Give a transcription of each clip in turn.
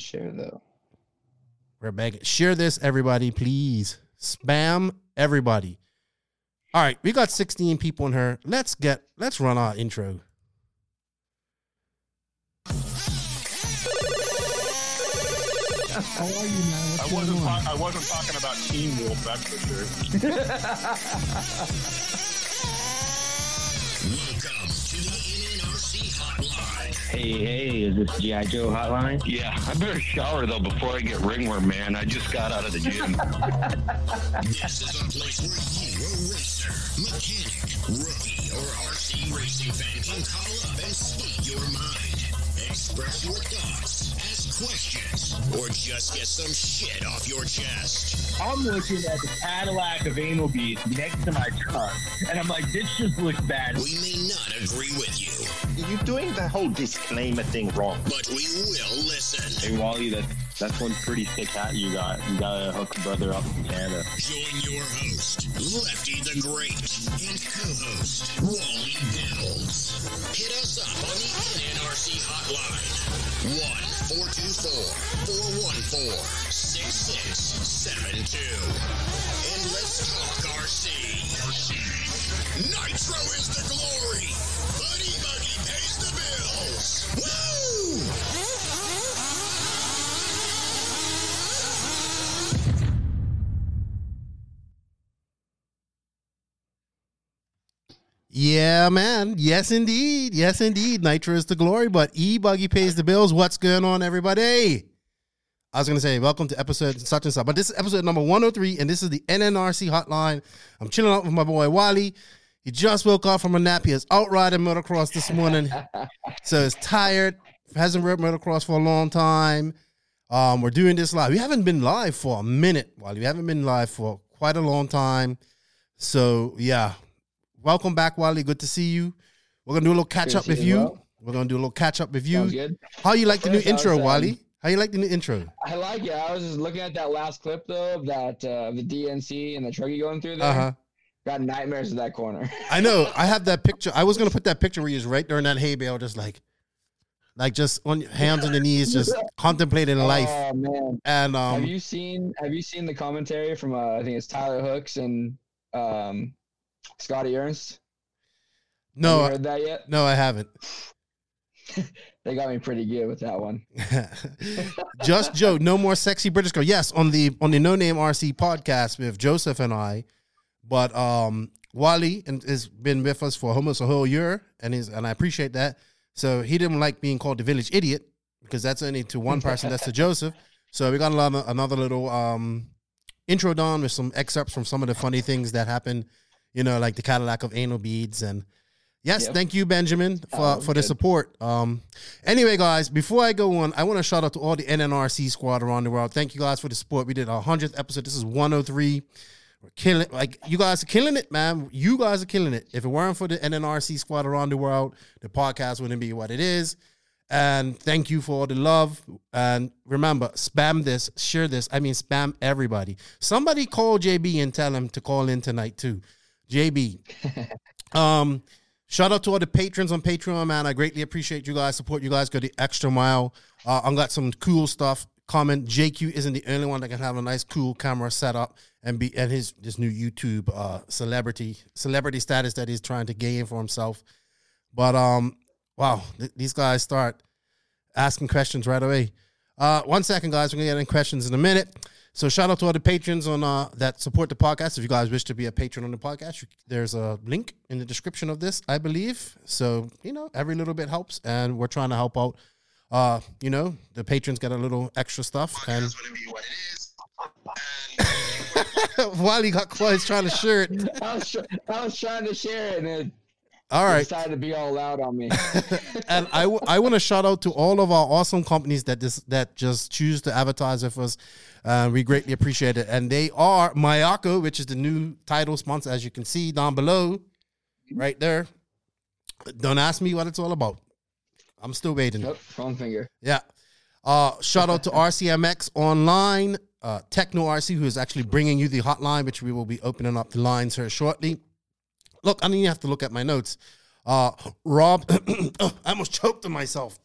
share though. We're begging. Share this, everybody, please. Spam everybody. All right, we got 16 people in here. Let's get let's run our intro. How are you, man? What's I wasn't, on? ta- I wasn't talking about Teen Wolf, that's for sure. Welcome Hey, hey, is this GI Joe hotline? Yeah, I better shower though before I get ringworm, man. I just got out of the gym. This is a place where you, a racer, mechanic, rookie, or RC racing fan can call up and speak your mind. Express your thoughts, ask questions, or just get some shit off your chest. I'm looking at the Cadillac of anal beads next to my truck, and I'm like, this just looks bad. We may not agree with you, You're doing the whole disclaimer thing wrong. but we will listen. Hey Wally, that that's one pretty sick hat you got. You got to hook a brother up in Canada. Join your host, Lefty the Great, and co-host, Wally Builds. Hit us up on the NNRC hotline, 1-424-414-6672. And let's talk RC. Nitro is the glory. Yeah, man. Yes, indeed. Yes, indeed. Nitro is the glory, but E Buggy pays the bills. What's going on, everybody? I was gonna say, welcome to episode such and such, but this is episode number 103, and this is the NNRC hotline. I'm chilling out with my boy Wally. He just woke up from a nap. He is out riding motocross this morning, so he's tired. Hasn't ridden motocross for a long time. Um, we're doing this live. We haven't been live for a minute, Wally. We haven't been live for quite a long time. So yeah, welcome back, Wally. Good to see you. We're gonna do a little catch up with you well. We're gonna do a little catch up with you. How you like the new intro, was, um, Wally? How you like the new intro? I like it. I was just looking at that last clip though of that uh, the DNC and the truggy going through there. Uh huh. Got nightmares of that corner. I know. I have that picture. I was gonna put that picture where he was right during that hay bale, just like, like just on hands on the knees, just contemplating life. Oh man. And have um, you seen have you seen the commentary from uh, I think it's Tyler Hooks and um, Scotty Ernst? No, heard that yet? no, I haven't. They got me pretty good with that one. just Joe, no more sexy British girl. Yes, on the on the No Name RC podcast with Joseph and I, but um, Wally and has been with us for almost a whole year, and is and I appreciate that. So he didn't like being called the village idiot because that's only to one person. that's to Joseph. So we got another another little um intro done with some excerpts from some of the funny things that happened. You know, like the Cadillac of anal beads and. Yes, Yep. thank you, Benjamin, for, Oh, for the support. Um, Anyway, guys, before I go on, I want to shout out to all the NNRC squad around the world. Thank you guys for the support. We did our hundredth episode. This is 103. We're killing like you guys are killing it, man. You guys are killing it. If it weren't for the NNRC squad around the world, the podcast wouldn't be what it is. And thank you for all the love. And remember, spam this, share this. I mean, spam everybody. Somebody call JB and tell him to call in tonight too. JB. um, Shout out to all the patrons on Patreon, man. I greatly appreciate you guys. Support you guys. Go the extra mile. Uh, I got some cool stuff. Comment: JQ isn't the only one that can have a nice, cool camera setup and be and his this new YouTube uh, celebrity celebrity status that he's trying to gain for himself. But um, wow, th- these guys start asking questions right away. Uh, one second, guys. We're gonna get in questions in a minute. So shout out to all the patrons on uh, that support the podcast. If you guys wish to be a patron on the podcast, you, there's a link in the description of this, I believe. So you know, every little bit helps, and we're trying to help out. Uh, you know, the patrons get a little extra stuff, and while he got quiet, he's trying to share it. I was tr- I was trying to share it and it All right, decided to be all loud on me. and I, w- I want to shout out to all of our awesome companies that this that just choose to advertise with us. Uh, we greatly appreciate it, and they are Mayako, which is the new title sponsor, as you can see down below, right there. Don't ask me what it's all about. I'm still waiting. Nope, wrong finger. Yeah. Uh, shout out to RCMX Online, uh, Tekno RC, who is actually bringing you the hotline, which we will be opening up the lines here shortly. Look, I don't even have to look at my notes. Uh, Rob, oh, I almost choked on myself.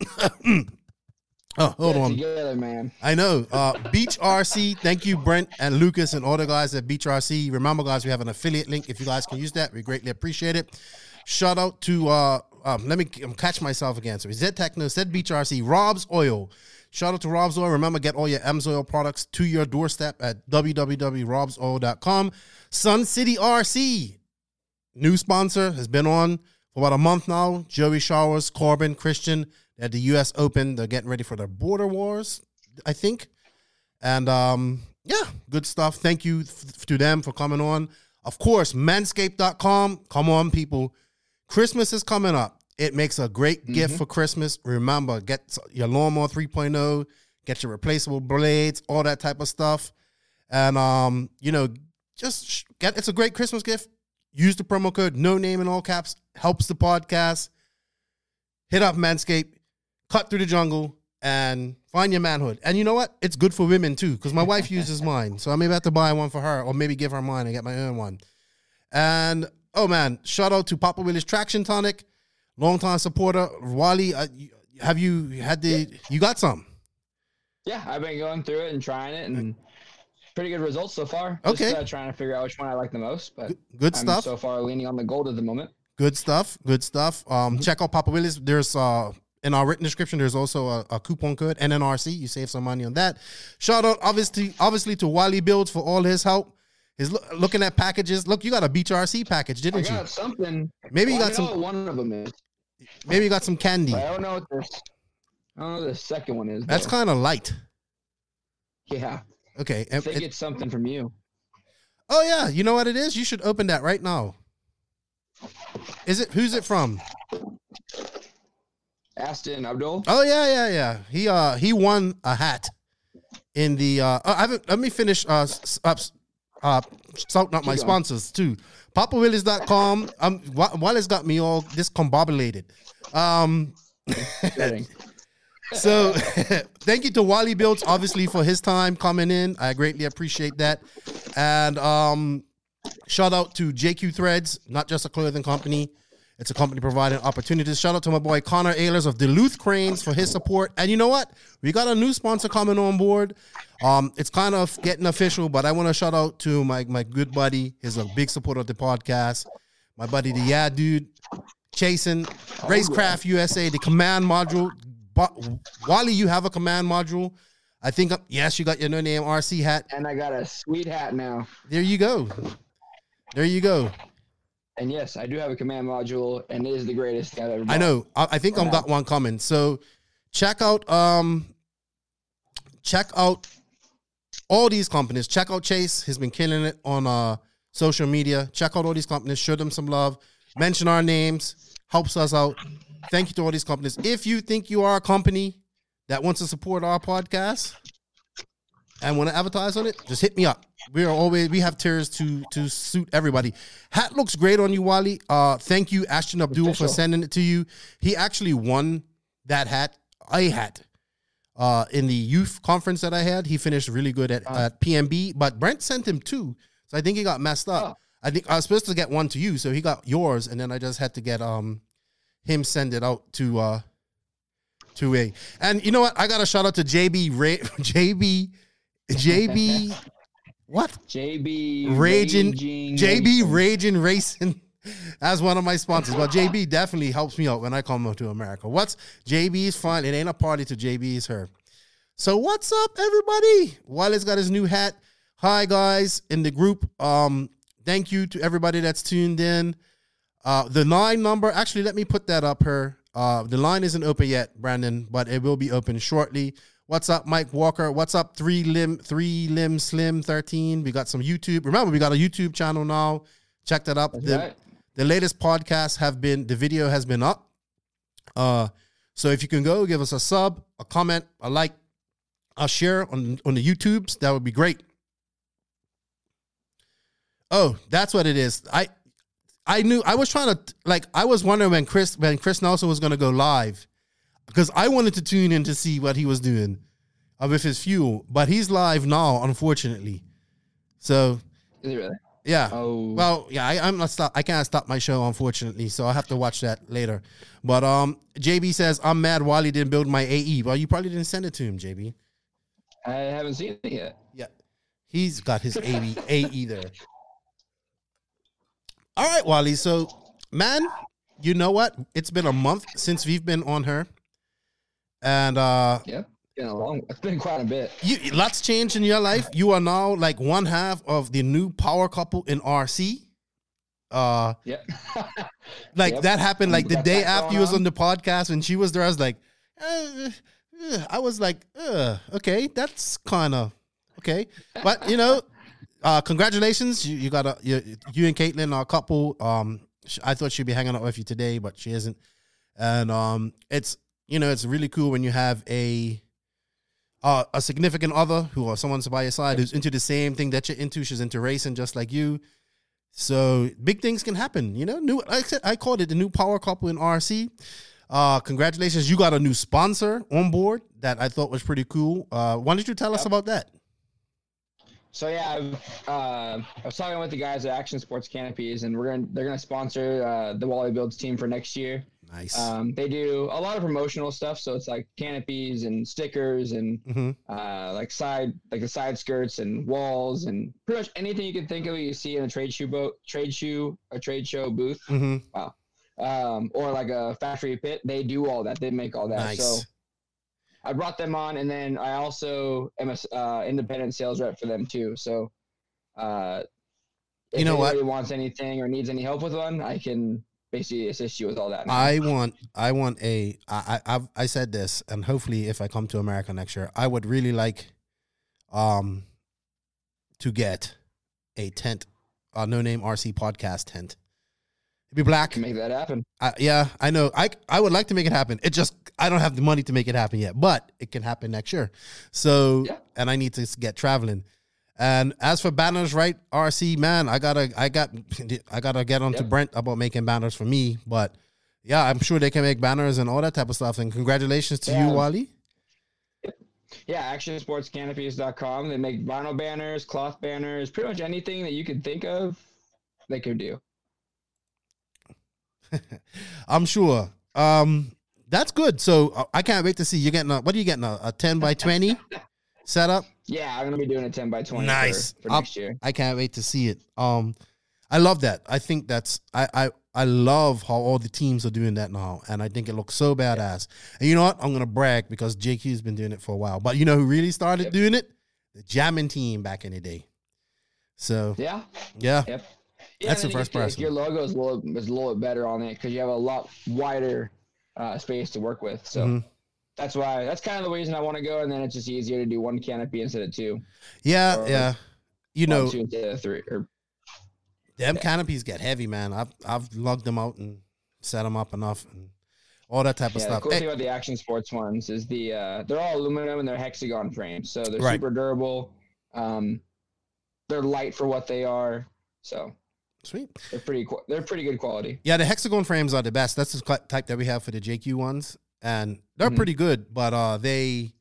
Oh, hold Get on. together, man. I know. Uh, Beach RC. Thank you, Brent and Lucas and all the guys at Beach RC. Remember, guys, we have an affiliate link. If you guys can use that, we greatly appreciate it. Shout out to uh, um, let me um, catch myself again. So Z Tekno said Beach RC. Rob's Oil. Shout out to Rob's Oil. Remember, get all your M's Oil products to your doorstep at www.robsoil.com. Sun City RC. New sponsor has been on for about a month now. Joey Showers, Corbin, Christian at the U.S. Open. They're getting ready for their border wars, I think. And um, yeah, good stuff. Thank you f- to them for coming on. Of course, manscaped.com. Come on, people. Christmas is coming up. It makes a great gift for Christmas. Remember, get your lawnmower 3.0, get your replaceable blades, all that type of stuff. And um, you know, just sh- get it's a great Christmas gift. Use the promo code no name in all caps, helps the podcast. Hit up Manscaped, cut through the jungle, and find your manhood. And you know what? It's good for women too, because my wife uses mine. So I maybe have to buy one for her, or maybe give her mine and get my own one. And oh man, shout out to Papa Willis Traction Tonic, longtime supporter. Wally, uh, have you had the? You got some? Yeah, I've been going through it and trying it, and pretty good results so far. Okay. Just, uh, trying to figure out which one I like the most, but Good I'm stuff. so far leaning on the gold at the moment. Good stuff. Good stuff. Um, check out Papa Willis. There's uh in our written description. There's also a, a coupon code NNRC. You save some money on that. Shout out obviously obviously to Wally Builds for all his help. He's loo- looking at packages. Look, you got a Beach RC package, didn't you? got something. Maybe you got I some. one of them is. Maybe you got some candy. But I don't know what this. I don't know what the second one is. That's kind of light. yeah. Okay. I and think it- it's something from you. oh yeah. You know what it is? You should open that right now. Is it? Who's it from? Aston Abdul. Oh yeah, yeah, yeah. He uh he won a hat in the uh I haven't let me finish uh s- uh, s- uh out my sponsors too. PapaWillis.com. Um Wa- Wallace got me all discombobulated. Um. so thank you to Wally Builds obviously for his time coming in. I greatly appreciate that. And um shout out to JQ Threads, not just a clothing company. It's a company providing opportunities. Shout out to my boy Conner Ahlers of Duluth Cranes for his support. And you know what? We got a new sponsor coming on board. Um, it's kind of getting official, but I want to shout out to my my good buddy. He's a big supporter of the podcast. My buddy, the Yeah Dude, Chasen, Racecraft USA, the command module. But Wally, you have a command module. I think yes, you got your no name RC hat. and I got a sweet hat now. There you go. There you go. And yes, I do have a command module, and it is the greatest thing I've ever. I know. I, I think I've got one coming. So check out um check out all these companies. Check out Chase. He's been killing it on uh social media. Check out all these companies. Show them some love. Mention our names. Helps us out. Thank you to all these companies. If you think you are a company that wants to support our podcast and want to advertise on it, just hit me up. We are always we have tiers to to suit everybody. Hat looks great on you, Wally. Uh, thank you, Ashton Abdul, for sending it to you. He actually won that hat, a hat, uh, in the youth conference that I had. He finished really good at, at PMB, but Brent sent him two, so I think he got messed up. Oh. I think I was supposed to get one to you, so he got yours, and then I just had to get um him send it out to uh to a. And you know what? I got a shout out to JB Ray, JB JB what JB Raging- Raging JB Raging Racing as one of my sponsors. But JB definitely helps me out when I come over to America. What's JB's fun? It ain't a party to JB's her. So what's up, everybody? Wallace got his new hat. Hi guys in the group. Um, thank you to everybody that's tuned in. Uh, the line number, actually, let me put that up here. Uh, the line isn't open yet, Brandon, but it will be open shortly. What's up, Mike Walker? What's up, three limb, three limb slim thirteen? We got some YouTube. Remember, we got a YouTube channel now. Check that out. That's The, right. the latest podcasts have been the video has been up. Uh, so if you can go, give us a sub, a comment, a like, a share on on the YouTubes, that would be great. Oh, that's what it is. I I knew I was trying to like I was wondering when Chris when Chris Nelson was gonna go live because I wanted to tune in to see what he was doing uh, with his fuel, but he's live now, unfortunately. So Is it really? Yeah. Oh, Well, yeah, I, I'm not stop. I can't stop my show, unfortunately, so I have to watch that later. But um, JB says I'm mad Wally didn't build my AE. Well, you probably didn't send it to him, JB. I haven't seen it yet. Yeah, he's got his AE, AE there. All right, Wally. So, man, you know what? It's been a month since we've been on her, and uh, Yep. Been a long. It's been quite a bit. you lots changed in your life. You are now like one half of the new power couple in RC. Uh, Yep. like Yep. that happened like the day after you was on. on the podcast when she was there. I was like, uh, uh, I was like, uh, okay, that's kind of okay, but you know, uh, congratulations, you, you got a you, you and Caitlin are a couple. Um, I thought she'd be hanging out with you today, but she isn't, and um, it's you know, it's really cool when you have a. Uh, a significant other who or someone's by your side who's into the same thing that you're into. She's into racing just like you. So big things can happen, you know. New, I said, I called it the new power couple in RC. Uh, congratulations, you got a new sponsor on board that I thought was pretty cool. Uh, why don't you tell us about that? So yeah, I've, uh, I was talking with the guys at Action Sports Canopies, and we're gonna they're gonna sponsor uh, the Wally Builds team for next year. Nice. Um, they do a lot of promotional stuff, so it's like canopies and stickers and hmm uh, like side like the side skirts and walls and pretty much anything you can think of you see in a trade shoe boat trade shoe a trade show booth hmm um, or like a factory pit. They do all that. They make all that. Nice. So I brought them on, and then I also am a uh, independent sales rep for them too. So, uh, if You know what? anybody wants anything or needs any help with one, I can basically assist you with all that. now. I want, I want a. I, I, I've, I said this, and hopefully, if I come to America next year, I would really like, um, to get a tent, a no name RC podcast tent. Be black. make that happen. I, yeah, I know. I I would like to make it happen. It just I don't have the money to make it happen yet, but it can happen next year. So Yeah. and I need to get traveling. And as for banners, right? RC man, I gotta I got I gotta get on to Brent about making banners for me. But yeah, I'm sure they can make banners and all that type of stuff. And congratulations to you, Wally. Yeah, actionsportscanopies.com. They make vinyl banners, cloth banners, pretty much anything that you could think of, they could do. I'm sure. Um, that's good. So uh, I can't wait to see you getting a what are you getting a, a 10 by 20 setup? Yeah, I'm gonna be doing a 10 by 20 Nice. for, for next year. I can't wait to see it. Um, I love that. I think that's I I I love how all the teams are doing that now, and I think it looks so badass. And you know what? I'm gonna brag because JQ's been doing it for a while. But you know who really started Yep. doing it? The jamming team back in the day. So Yeah, yeah, Yep. Yeah, That's the first you person. Your logo is a little is a little bit better on it because you have a lot wider uh, space to work with. So Mhm. that's why that's kind of the reason I want to go. And then it's just easier to do one canopy instead of two. yeah, Or- yeah. You One, know, two instead of three. Or them canopies get heavy, man. I've I've lugged them out and set them up enough and all that type of yeah, the stuff. cool Hey, thing about the action sports ones is the uh, they're all aluminum and they're hexagon frames, so they're Right. super durable. Um, they're light for what they are, so sweet. they're pretty they're pretty good quality. Yeah, the hexagon frames are the best. That's the type that we have for the JQ ones, and they're Mhm. pretty good. But uh, they,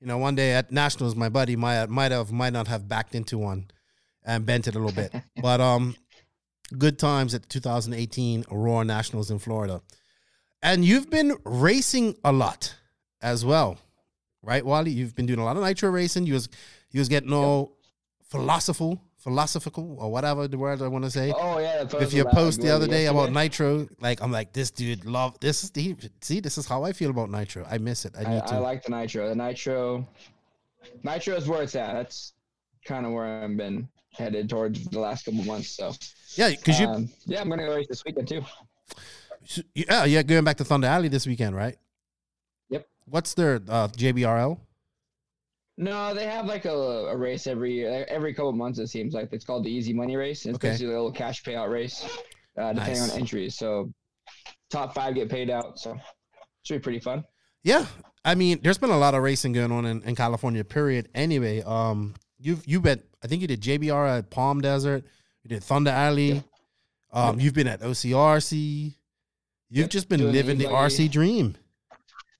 you know, one day at nationals, my buddy might might have might not have backed into one and bent it a little bit. but um, good times at the 2018 Aurora Nationals in Florida, and you've been racing a lot as well, right, Wally? You've been doing a lot of nitro racing. You was you was getting all philosophical, philosophical, or whatever the word I want to say Oh yeah, if your about, post the other day about? Nitro, like I'm like this dude love this is the see this is how I feel about Nitro. I miss it. I I, need I to. like the nitro. The nitro, nitro is where it's at. That's kind of where I've been headed towards the last couple months. So yeah, because you um, yeah, I'm gonna go race this weekend too. yeah yeah going back to Thunder Alley this weekend, right? Yep. What's their uh, JBRL? No, they have like a, a race every every couple months. It seems like it's called the Easy Money Race. It's Okay. basically a little cash payout race, uh, depending Nice. on entries. So top five get paid out. So should be pretty fun. Yeah, I mean, there's been a lot of racing going on in, in California. Period. Anyway, um, you've you been I think you did JBR at Palm Desert. You did Thunder Alley. Yep. Um, you've been at OCRC. You've just been doing living the. RC dream.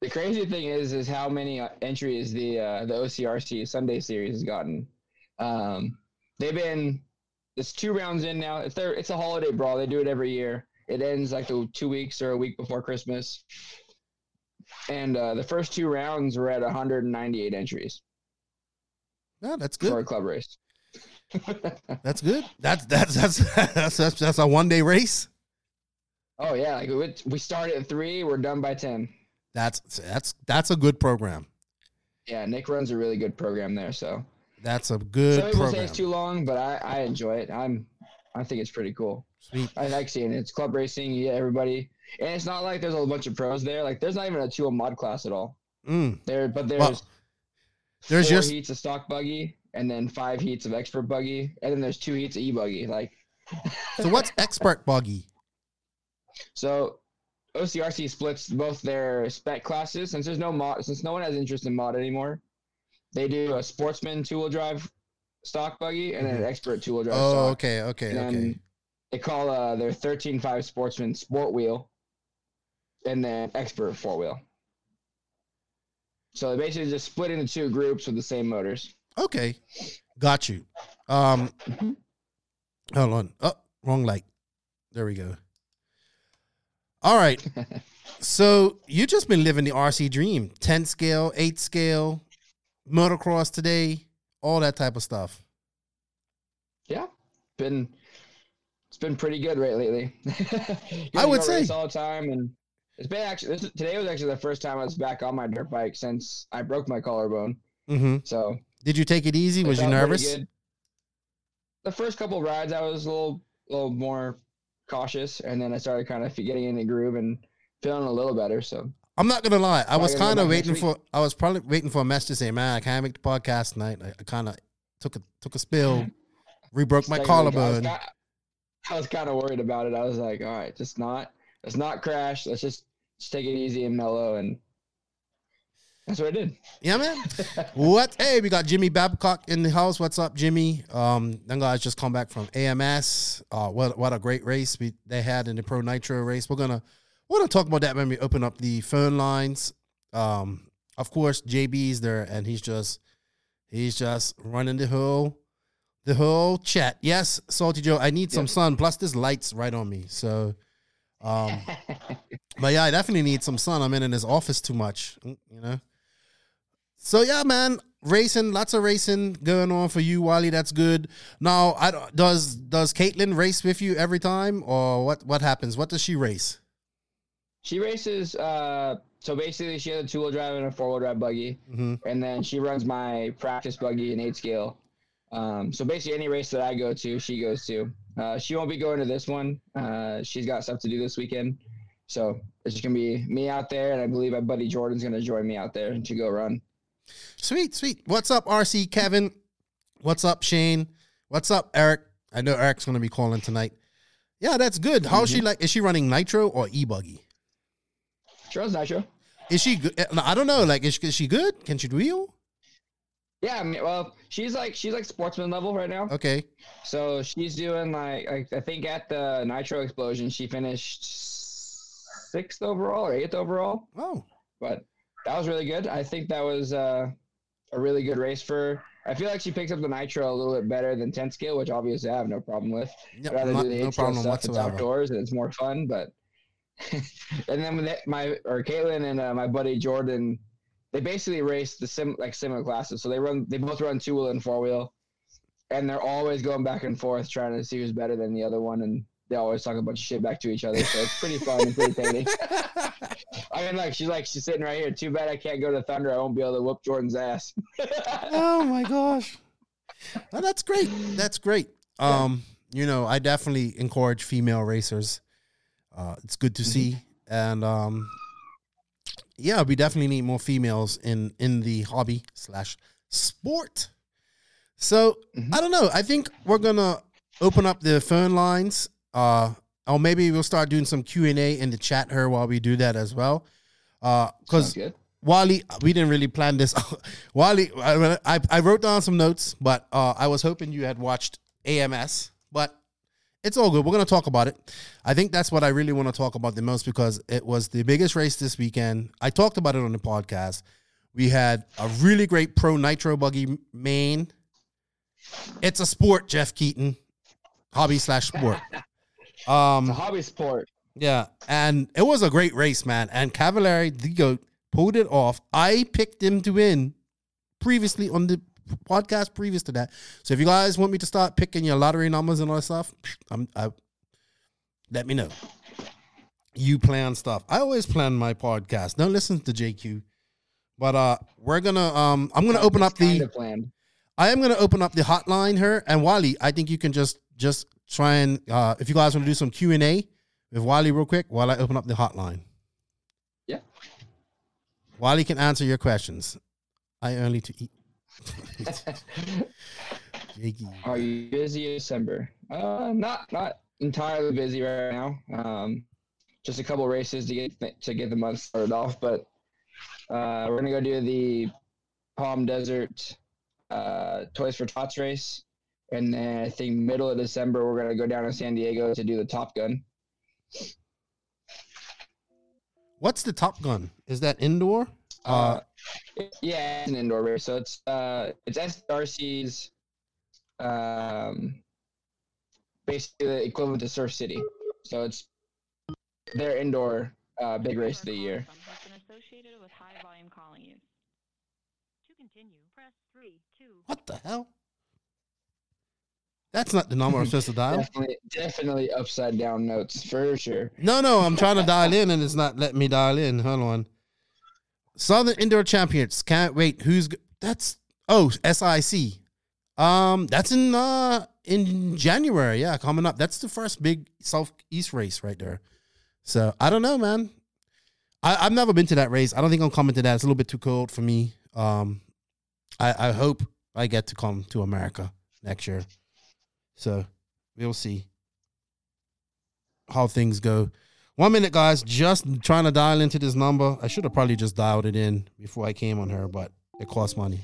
The crazy thing is, is how many uh, entries the uh, the OCRC Sunday Series has gotten. Um, they've been it's two rounds in now. It's their it's a holiday brawl. They do it every year. It ends like the two weeks or a week before Christmas. And uh, the first two rounds were at 198 entries Yeah, that's good for a club race. That's good. That's that's that's that's that's, that's a one day race. oh yeah, like we, we start at three, we're done by ten. That's that's that's a good program. Yeah, Nick runs a really good program there. So That's a good some people say program. it's too long, but I, I enjoy it. I'm I think it's pretty cool. Sweet. I like seeing it. It's club racing. You get everybody, and it's not like there's a bunch of pros there. Like there's not even a two mod class at all. Mm. There, but there's Well, there's four just heats of stock buggy, and then five heats of expert buggy, and then there's two heats of e buggy. Like so what's expert buggy? so, OCRC splits both their spec classes since there's no mod since no one has interest in mod anymore. They do a sportsman two wheel drive stock buggy and then an expert two wheel drive. Mm-hmm. Oh, stock. okay, okay, And okay. They call uh, their 13.5 Sportsman Sport Wheel, and then Expert Four Wheel. So they basically just split into two groups with the same motors. Okay, got you. Um, hold on. Oh, wrong light. There we go. All right. so you just been living the RC dream. Ten scale, eight scale, motocross today, all that type of stuff. Yeah, been it's been pretty good right lately. I would say. all the time, and it's been actually this, today was actually the first time I was back on my dirt bike since I broke my collarbone. Mm-hmm. So Did you take it easy? Was you nervous? The first couple rides, I was a little, a little more cautious, and then I started kind of getting in the groove and feeling a little better. So I'm not gonna lie. I was kind of waiting for. I was probably waiting for a message to say, "Man, I can't make the podcast tonight." I, I kind of took a took a spill, re-broke my Like, like, I was collarbone. I was kind of worried about it. I was like, all right, just not, let's not crash. Let's just, just take it easy and mellow. And that's what I did. Yeah, man. what? Hey, we got Jimmy Babcock in the house. What's up, Jimmy? Um, them guys just come back from AMS. Uh, what what a great race we they had in the Pro Nitro race. We're gonna we're gonna talk about that when we open up the phone lines. Um, of course, JB's there, and he's just he's just running the whole the whole chat. Yes, Salty Joe, I need some Yep. sun. Plus, this light's right on me, so. Um, but yeah, I definitely need some sun. I'm in in his office too much, you know. So yeah, man, racing, lots of racing going on for you, Wally. That's good. Now, I does does Caitlin race with you every time, or what? What happens? What does she race? She races. Uh, so basically, she has a two-wheel drive and a four-wheel drive buggy, Mhm. and then she runs my practice buggy in eight scale. Um, so basically, any race that I go to, she goes to. Uh, she won't be going to this one. Uh, she's got stuff to do this weekend, so it's just gonna be me out there, and I believe my buddy Jordan's gonna join me out there to go run. Sweet, sweet. What's up, RC Kevin? What's up, Shane? What's up, Eric? I know Eric's gonna be calling tonight. Yeah, that's good. How's she mm-hmm. like? Is she running nitro or e buggy? She runs nitro. Is she good? Eh, I don't know. Like, is, is she good? Can she do wheel? Yeah, I mean, well, she's like she's like sportsman level right now. Okay. So she's doing like, like I think at the Nitro Explosion she finished sixth overall or eighth overall, Oh, but that was really good. I think that was uh, a really good race for. I feel like she picks up the Nitro a little bit better than 10 scale, which obviously I have no problem with. yeah, I'd rather not- do the no 8 problem stuff. It's outdoors and it's more fun. But and then that, my or Caitlin and uh, my buddy Jordan, they basically race the sim like similar classes. So they run, they both run two wheel and four wheel, and they're always going back and forth trying to see who's better than the other one, and they always talk a bunch of shit back to each other. So it's pretty fun and pretty entertaining. I mean, like she's like she's sitting right here. Too bad I can't go to Thunder. I won't be able to whoop Jordan's ass. oh my gosh. That's great. That's great. Um, you know, I definitely encourage female racers. Uh, it's good to Mm-hmm. see, and um, yeah, we definitely need more females in in the hobby slash sport. So Mhm. I don't know. I think we're gonna open up the phone lines. Uh, or maybe we'll start doing some Q and A in the chat here while we do that as well. Uh, because good. Wally, we didn't really plan this. Wally, I, I, I wrote down some notes, but uh, I was hoping you had watched AMS, but it's all good. We're going to talk about it. I think that's what I really want to talk about the most because it was the biggest race this weekend. I talked about it on the podcast. We had a really great pro nitro buggy main. It's a sport, Jeff Keaton. hobby slash sport. It's a Um, hobby sport. yeah, and it was a great race, man. And Cavalieri, the goat, pulled it off. I picked him to win previously on the podcast previous to that. So if you guys want me to start picking your lottery numbers and all that stuff, I'm, I, let me know. You plan stuff. I always plan my podcast. Don't listen to JQ. But uh, we're gonna um, I'm gonna open up the. I am gonna open up the hotline here, and Wally, I think you can just just try and uh, if you guys want to do some Q and A with Wally real quick while I open up the hotline. Yeah. Wally can answer your questions. I only to eat. Are you busy in December? Uh, not not entirely busy right now. Um, just a couple races to get th- to get the month started off, but uh, we're gonna go do the Palm Desert uh, Toys for Tots race, and then I think middle of December we're gonna go down to San Diego to do the Top Gun. What's the Top Gun? Is that indoor? Uh, yeah, it's an indoor race, so it's uh, it's SRC's um, basically the equivalent to Surf City. So it's their indoor uh, big race of the year. What the associated with high volume calling use. To continue, press three, two. What the hell? That's not the number I'm supposed to dial. Definitely, definitely upside down notes for sure. No, no, I'm trying to dial in and it's not letting me dial in. Hold on. Southern Indoor Champions. Can't wait. Who's that's? Oh, SIC. Um, that's in uh in January. Yeah, coming up. That's the first big southeast race right there. So I don't know, man. I, I've never been to that race. I don't think I'm coming to that. It's a little bit too cold for me. Um, I I hope I get to come to America next year. So we'll see how things go. One minute, guys. Just trying to dial into this number. I should have probably just dialed it in before I came on her, but it costs money.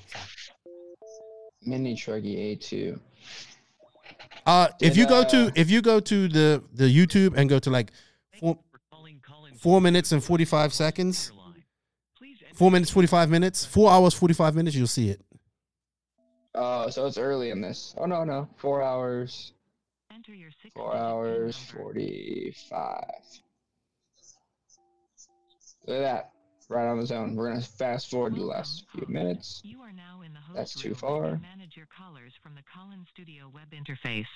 Mini Truggy A2. Uh, if you go to if you go to the the YouTube and go to like four, four minutes and forty five seconds, four minutes forty five minutes, four hours forty five minutes, you'll see it. Oh, so it's early in this. Oh no, no, four hours, Enter your six four hours forty-five. Look at that, right on the zone. We're gonna fast forward the last few minutes. You are now in the host That's too far. Manage your callers from the Call In Studio web interface.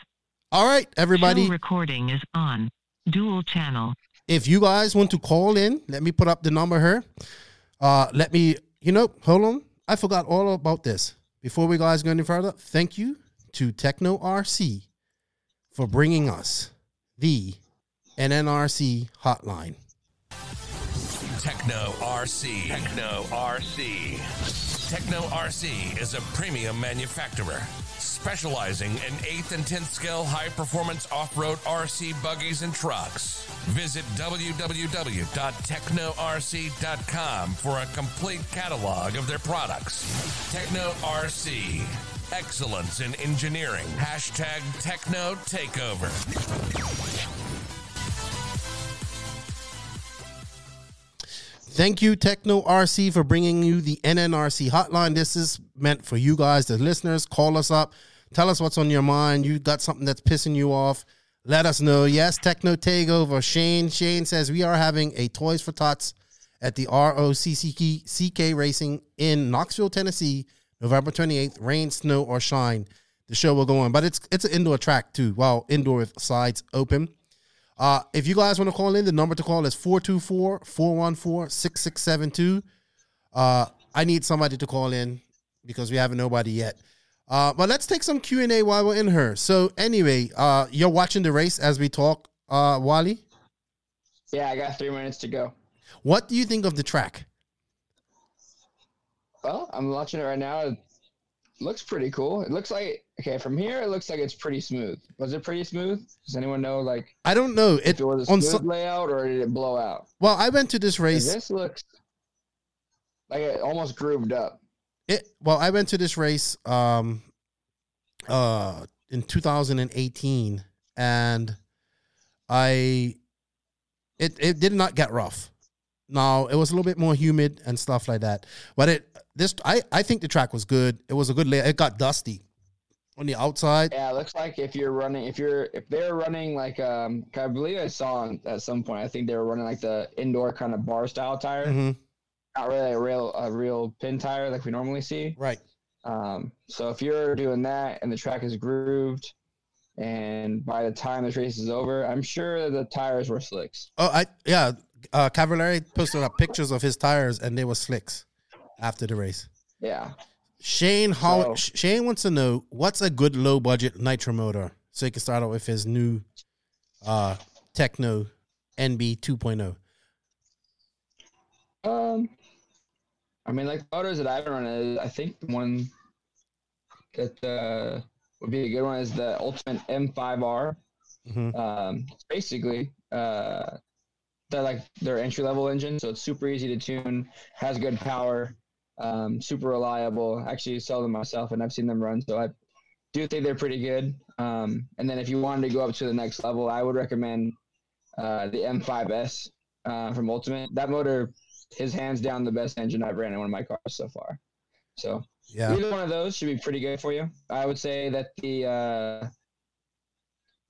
All right, everybody. Show recording is on. Dual channel. if you guys want to call in, let me put up the number here. Uh, let me, you know, hold on. I forgot all about this. Before we guys go any further, thank you to Tekno RC for bringing us the NNRC hotline. Tekno RC. Tekno RC. Tekno RC is a premium manufacturer specializing in 8th and 10th scale high performance off road RC buggies and trucks. Visit www.teknorc.com for a complete catalog of their products. Tekno RC. Excellence in engineering. Hashtag Tekno Takeover. Thank you, Tekno RC, for bringing you the NNRC hotline. This is meant for you guys, the listeners. Call us up. Tell us what's on your mind. You got something that's pissing you off. Let us know. Yes, Tekno Takeover. Shane. Shane says we are having a Toys for Tots at the ROCCK Racing in Knoxville, Tennessee, November 28th. Rain, snow, or shine. The show will go on. But it's it's an indoor track too. Well, indoor sides open. Uh, if you guys want to call in, the number to call is 424-414-6672. Uh, I need somebody to call in because we haven't nobody yet. Uh, but let's take some Q&A while we're in here. So anyway, uh, you're watching the race as we talk, uh, Wally. Yeah, I got three minutes to go. What do you think of the track? Well, I'm watching it right now. It looks pretty cool. It looks like okay from here. It looks like it's pretty smooth. Was it pretty smooth? Does anyone know like I don't know. It it was a on smooth so- layout or did it blow out? well, I went to this race. This looks like it almost grooved up. It well, I went to this race um uh in 2018 and I it it did not get rough. Now, it was a little bit more humid and stuff like that. But it this I I think the track was good. It was a good lay. It got dusty. On the outside. Yeah, it looks like if you're running, if you're if they're running like um, I believe I saw on, at some point. I think they were running like the indoor kind of bar style tire, hmm not really a real a real pin tire like we normally see. Right. Um, so if you're doing that and the track is grooved, and by the time this race is over, I'm sure the tires were slicks. Oh, I yeah. Uh, Cavalieri posted up pictures of his tires, and they were slicks after the race. Yeah. Shane how So- Shane wants to know what's a good low budget nitro motor so he can start out with his new uh Tekno NB 2.0. Um, I mean, like motors that I've run, is, I think the one that uh, would be a good one is the Ultimate M5R. Mhm. Um, basically, uh, they're like their entry level engine, so it's super easy to tune, has good power, um, super reliable. Actually, sell them myself, and I've seen them run, so I do think they're pretty good. Um, and then if you wanted to go up to the next level, I would recommend uh, the M5S uh, from Ultimate. That motor is hands down the best engine I've ran in one of my cars so far. So Yeah. either one of those should be pretty good for you. I would say that the uh,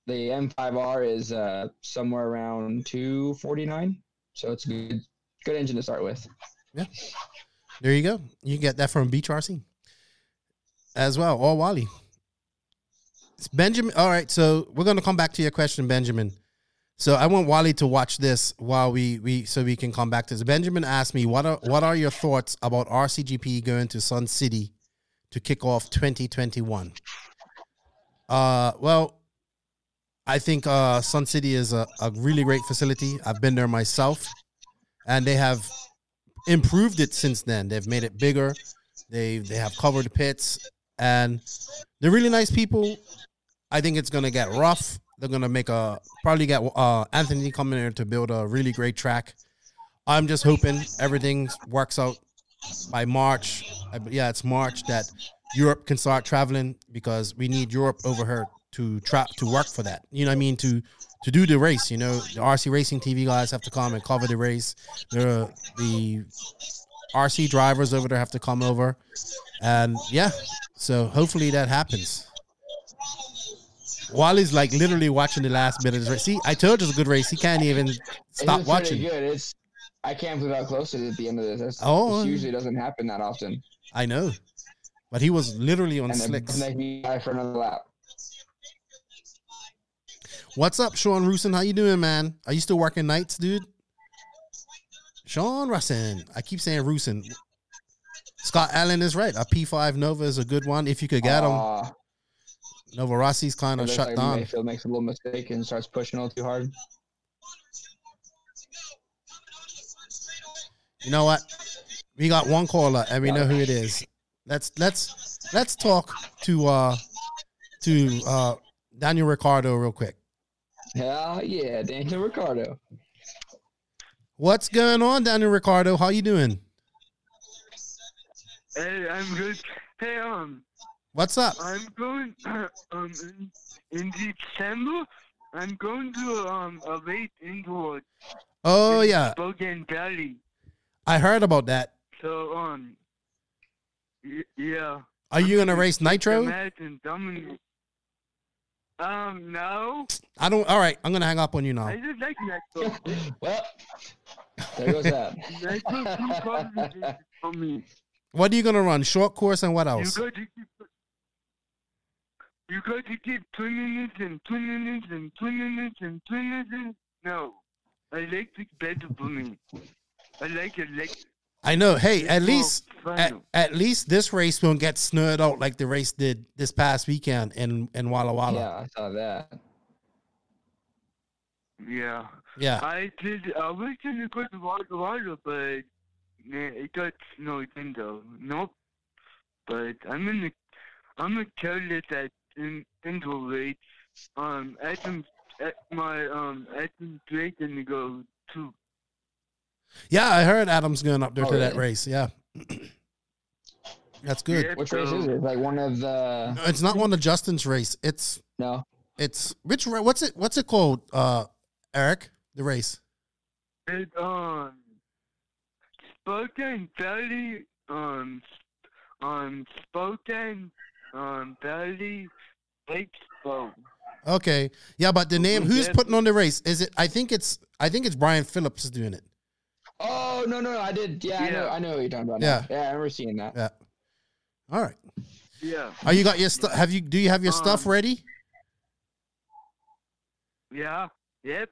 the M5R is uh, somewhere around 249. So it's a good good engine to start with. There you go. You get that from Beach RC as well, or Wally. It's Benjamin. All right, so we're gonna come back to your question, Benjamin. So I want Wally to watch this while we we so we can come back to this. Benjamin asked me what are what are your thoughts about RCGP going to Sun City to kick off 2021? Uh, well, I think uh, Sun City is a, a really great facility. I've been there myself, and they have improved it since then. They've made it bigger. They they have covered pits, and they're really nice people. I think it's gonna get rough. They're gonna make a probably get uh, Anthony coming here to build a really great track. I'm just hoping everything works out by March. I, yeah, it's March that Europe can start traveling because we need Europe over here to tra- to work for that. You know what I mean? To to do the race. You know, the RC Racing TV guys have to come and cover the race. The the RC drivers over there have to come over, and yeah. So hopefully that happens. Wally's like literally watching the last bit of this race. See, I told you it's a good race. He can't even stop it's watching. Good. It's I can't believe how close it is at the end of this. That's, Oh. this usually doesn't happen that often. I know, but he was literally on And then slicks. and then he died for another lap. What's up, Sean Rusin? How you doing, man? Are you still working nights, dude? Sean Rusin. I keep saying Rusin. Scott Allen is right. A P5 Nova is a good one if you could get him. Aw, Novarossi's kind of shut like down. Maifield makes a little mistake and starts pushing all too hard. You know what? We got one caller and we know who it is. Let's let's let's talk to uh to uh Daniel Ricardo real quick. Hell yeah, Daniel Ricardo. What's going on, Daniel Ricardo? How you doing? Hey, I'm good. Hey, um, What's up? I'm going, um, in, in December, I'm going to, um, a late indoor. Oh in yeah, Spokane Valley. I heard about that. So, um, y- yeah. Are you gonna race Nitro? Imagine Dominic. Um, no. I don't. All right, I'm gonna hang up on you now. I just like Nitro. Well, there goes that. Nitro for me. What are you gonna run? Short course and what You else? got to keep. You got to keep tuning it and tuning it and tuning it and tuning it. No, electric better for me. I like electric. I know. Hey, at It's least at, at least this race won't get snowed out like the race did this past weekend in in Walla Walla. Yeah, I saw that. Yeah. Yeah. I did. I was gonna go to Walla Walla, but nah, it got snowed in though. Nope. But I'm gonna, I'm gonna tell it at in indoor race. Um, Adam, at my um, Adam Drake gonna go too. Yeah, I heard Adam's going up there Oh, to that race. Yeah. That's good. Which race is it? Like one of the No, It's not one of Justin's race. It's no. it's which what's it what's it called? Uh Eric, the race. It um Spokane Valley um um Spokane um, Valley Expo. Okay. Yeah, but the name who's putting on the race? Is it I think it's I think it's Brian Phillips is doing it. Oh no, no, I did. Yeah, I know. I know what you're talking about. Yeah. now. yeah, I remember seeing that. Yeah. All right. Yeah. Are you got your stuff have you do you have your stuff Um, ready? Yeah. Yep.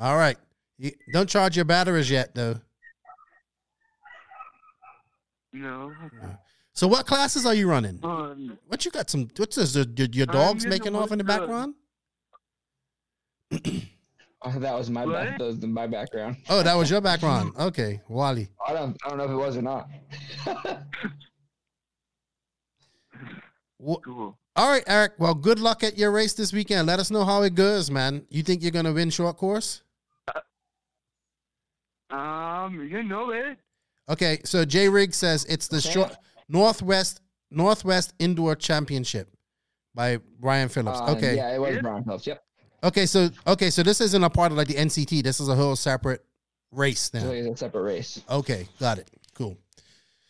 All right. You, don't charge your batteries yet though. No. So what classes are you running? Um, What you got some what's this your, your dogs making off in the woods, background? Oh, that was my back, that was my background. Oh, that was your background. Okay. Wally. I don't I don't know if it was or not. Wha- cool. All right, Eric. Well, good luck at your race this weekend. Let us know how it goes, man. You think you're gonna win short course? Um, you know it. Okay, so J Rig says it's the Okay. short Northwest Northwest Indoor Championship by Brian Phillips. Uh, okay. Yeah, it was Yeah. Brian Phelps. Yep. Okay, so okay, so this isn't a part of like the NCT. This is a whole separate race So now. it's a separate race. Okay, got it. Cool.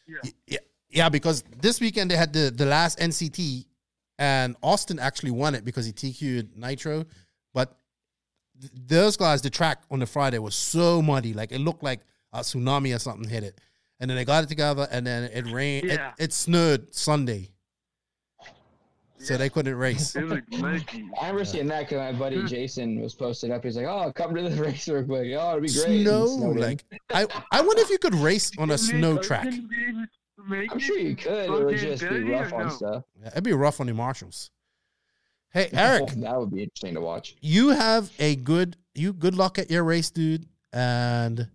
Yeah. Yeah, yeah, because this weekend they had the the last NCT, and Austin actually won it because he TQ'd Nitro, but th- those guys, the track on the Friday was so muddy, like it looked like a tsunami or something hit it, and then they got it together, and then it rained. Yeah. It, it snowed Sunday, so they couldn't race. It was muddy. I remember seeing that because my buddy Hmm. Jason was posted up. He's like, "Oh, come to this race real quick. Oh, it'd be great." Snow, like I, I wonder if you could race on a snow track. gonna be able to make I'm it sure you in could. It would just be rough on stuff. Yeah, It'd be rough on the marshals. Hey, Eric, that would be interesting to watch. you have a good you good luck at your race, dude, and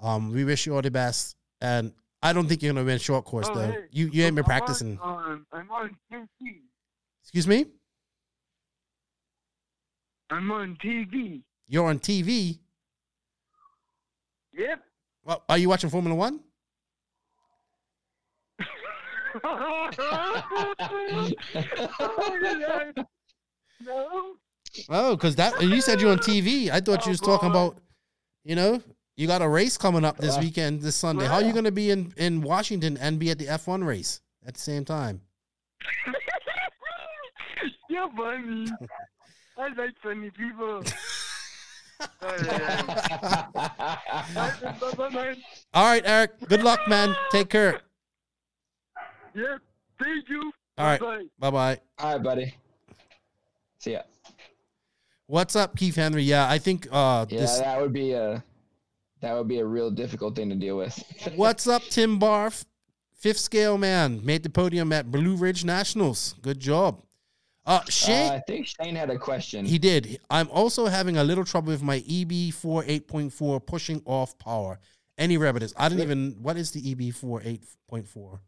um, we wish you all the best. And I don't think you're gonna win short course Oh, though. hey, You you ain't been I'm on, practicing. um, I'm on TV. Excuse me. I'm on TV. You're on TV. Yep. Well, are you watching Formula One? no. Oh, because that you said you're on TV. I thought you was oh, talking about, you know, you got a race coming up this weekend, this Sunday. How are you gonna be in in Washington and be at the F1 race at the same time? You're funny. I like funny people. Alright, bye-bye. All right, Eric. Good luck, man. Take care. Yeah, thank you. All right. Bye-bye. Bye bye. All right, buddy. See ya. What's up, Keith Henry? Yeah, I think uh Yeah, this that would be a that would be a real difficult thing to deal with. What's up, Tim Barth? Fifth scale man made the podium at Blue Ridge Nationals. Good job. Uh Shane Uh, I think Shane had a question. he did. I'm also having a little trouble with my E EB4 8.4 pushing off power. Any remedies? I didn't even what is the E EB4 8.4?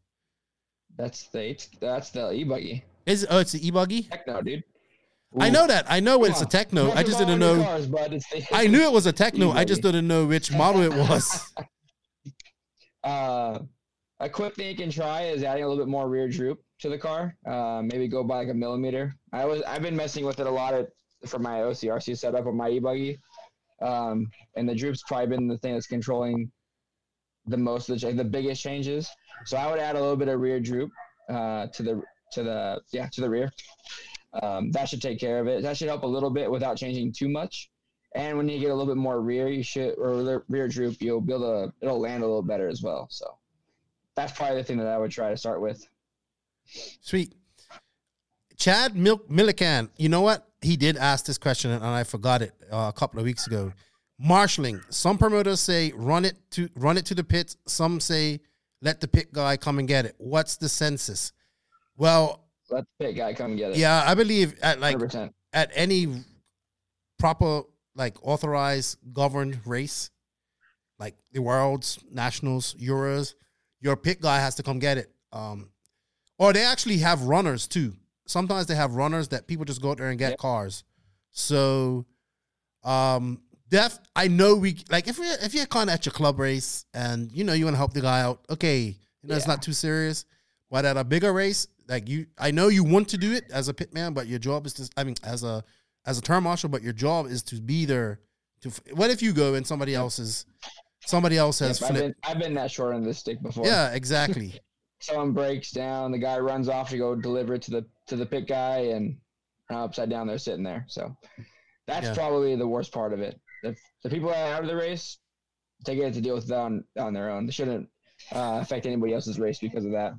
That's the eight- that's the e buggy. Is oh it's the e-buggy? Tekno, dude. I know that. I know Come it's a tekno. I just didn't know. Cars, the- I knew it was a tekno. I just didn't know which model it was. Uh, a quick thing you can try is adding a little bit more rear droop to the car. Uh, maybe go by like a millimeter. I was I've been messing with it a lot at, for my OCRC setup on my e-buggy, um, and the droop's probably been the thing that's controlling the most the the biggest changes. So I would add a little bit of rear droop uh, to the to the yeah to the rear. Um, that should take care of it. That should help a little bit without changing too much. And when you get a little bit more rear, you should or rear droop, you'll be able to it'll land a little better as well. So that's probably the thing that I would try to start with. Sweet. Chad Milk Millican, you know what? He did ask this question and I forgot it uh, a couple of weeks ago. Marshalling. Some promoters say run it to run it to the pits. Some say let the pit guy come and get it. What's the census? Well, Let the pit guy come and get it. yeah, I believe at like 100%. at any proper like authorized governed race, like the worlds, nationals, euros, your pit guy has to come get it. Um, or they actually have runners too. Sometimes they have runners that people just go out there and get Yep. cars. So, um, def, I know we like if we if you're kind of at your club race and you know you want to help the guy out. Okay, you know it's not too serious. But at a bigger race, like you, I know you want to do it as a pitman, but your job is to. I mean, as a as a term marshal, but your job is to be there. To what if you go and somebody else is somebody else has Yep, I've been I've been that short on the stick before. Yeah, exactly. Someone breaks down, the guy runs off to go deliver it to the to the pit guy, and upside down they're sitting there. So that's Yeah. probably the worst part of it. The, the people that are out of the race, they get to deal with that on on their own. They shouldn't uh, affect anybody else's race because of that.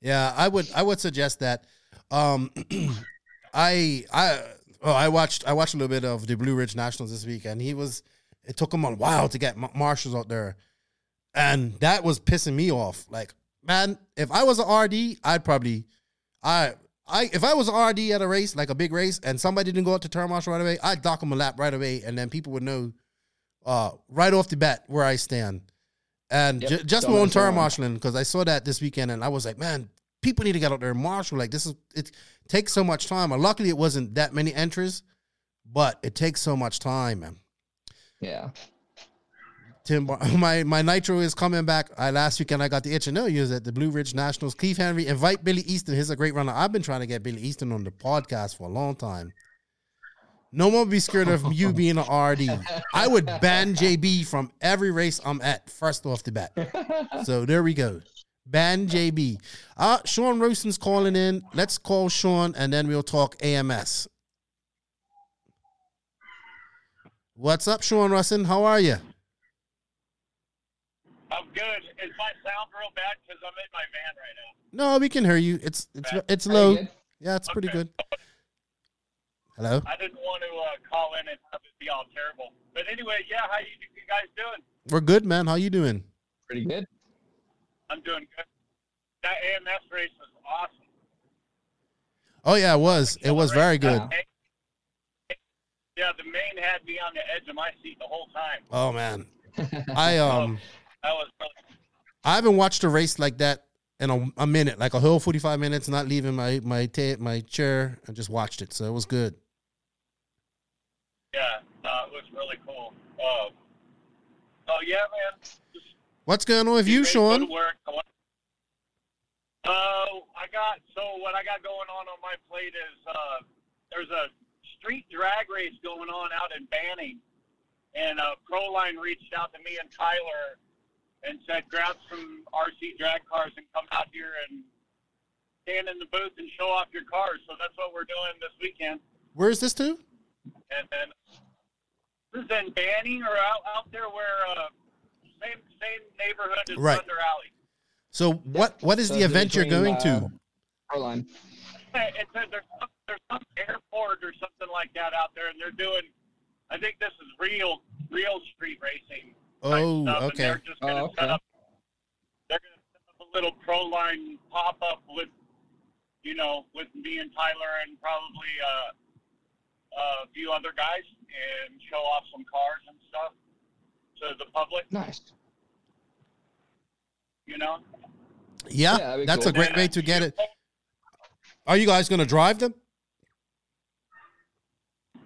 Yeah, I would I would suggest that. Um, I I oh I watched I watched a little bit of the Blue Ridge Nationals this week, and he was it took him a while to get marshals out there, and that was pissing me off. Like, man, if I was an RD, I'd probably I. I, if I was an RD at a race, like a big race, and somebody didn't go up to turn marshal right away, I'd dock them a lap right away, and then people would know uh, right off the bat where I stand. And Yep. ju- just my own turn marshaling, because I saw that this weekend, and I was like, man, people need to get out there and marshal. Like this is it takes so much time. And luckily, it wasn't that many entries, but it takes so much time, man. Yeah. Tim, Bar- my my nitro is coming back. I last weekend I got the itch and you was at the Blue Ridge Nationals. Keith Henry invite Billy Easton. He's a great runner. I've been trying to get Billy Easton on the podcast for a long time. No one be scared of you being an RD. I would ban JB from every race I'm at. First off the bat. So there we go. Ban JB. Uh, Sean Roson's calling in. Let's call Sean and then we'll talk AMS. What's up, Sean Russin? How are you? I'm good. Is my sound real bad? Because I'm in my van right now. No, we can hear you. It's it's it's low. Yeah, it's pretty good. Hello. I didn't want to uh, call in and have it be all terrible. But anyway, yeah, how you, you guys doing? We're good, man. How you doing? Pretty good. I'm doing good. That AMS race was awesome. Oh yeah, it was. It was very good. Yeah, the main had me on the edge of my seat the whole time. Oh man. I um That was really I haven't watched a race like that in a, a minute, like a whole forty five minutes, not leaving my my ta- my chair and just watched it. So it was good. yeah, uh, it was really cool. Um, so yeah, man. What's going on with you, Ready to go Sean? I Uh, I got so what I got going on on my plate is uh, there's a street drag race going on out in Banning, and uh, Proline reached out to me and Tyler and said grab some RC drag cars and come out here and stand in the booth and show off your cars. So that's what we're doing this weekend. Where is this to? And then this is in Banning or out out there where uh, same same neighborhood as Right. Thunder Alley. So what what is So the it's event you're going to? uh, Proline. Hey, It's a, there's, some, there's some airport or something like that out there, and they're doing. I think this is real, real street racing. Type Oh, stuff, okay. they're just going to Oh, set okay. up. They're going to set up a little pro line pop up with, you know, with me and Tyler and probably uh, a few other guys, and show off some cars and stuff to the public. Nice. You know. Yeah, Yeah, that's cool. a great way to get it. Are you guys going to drive them?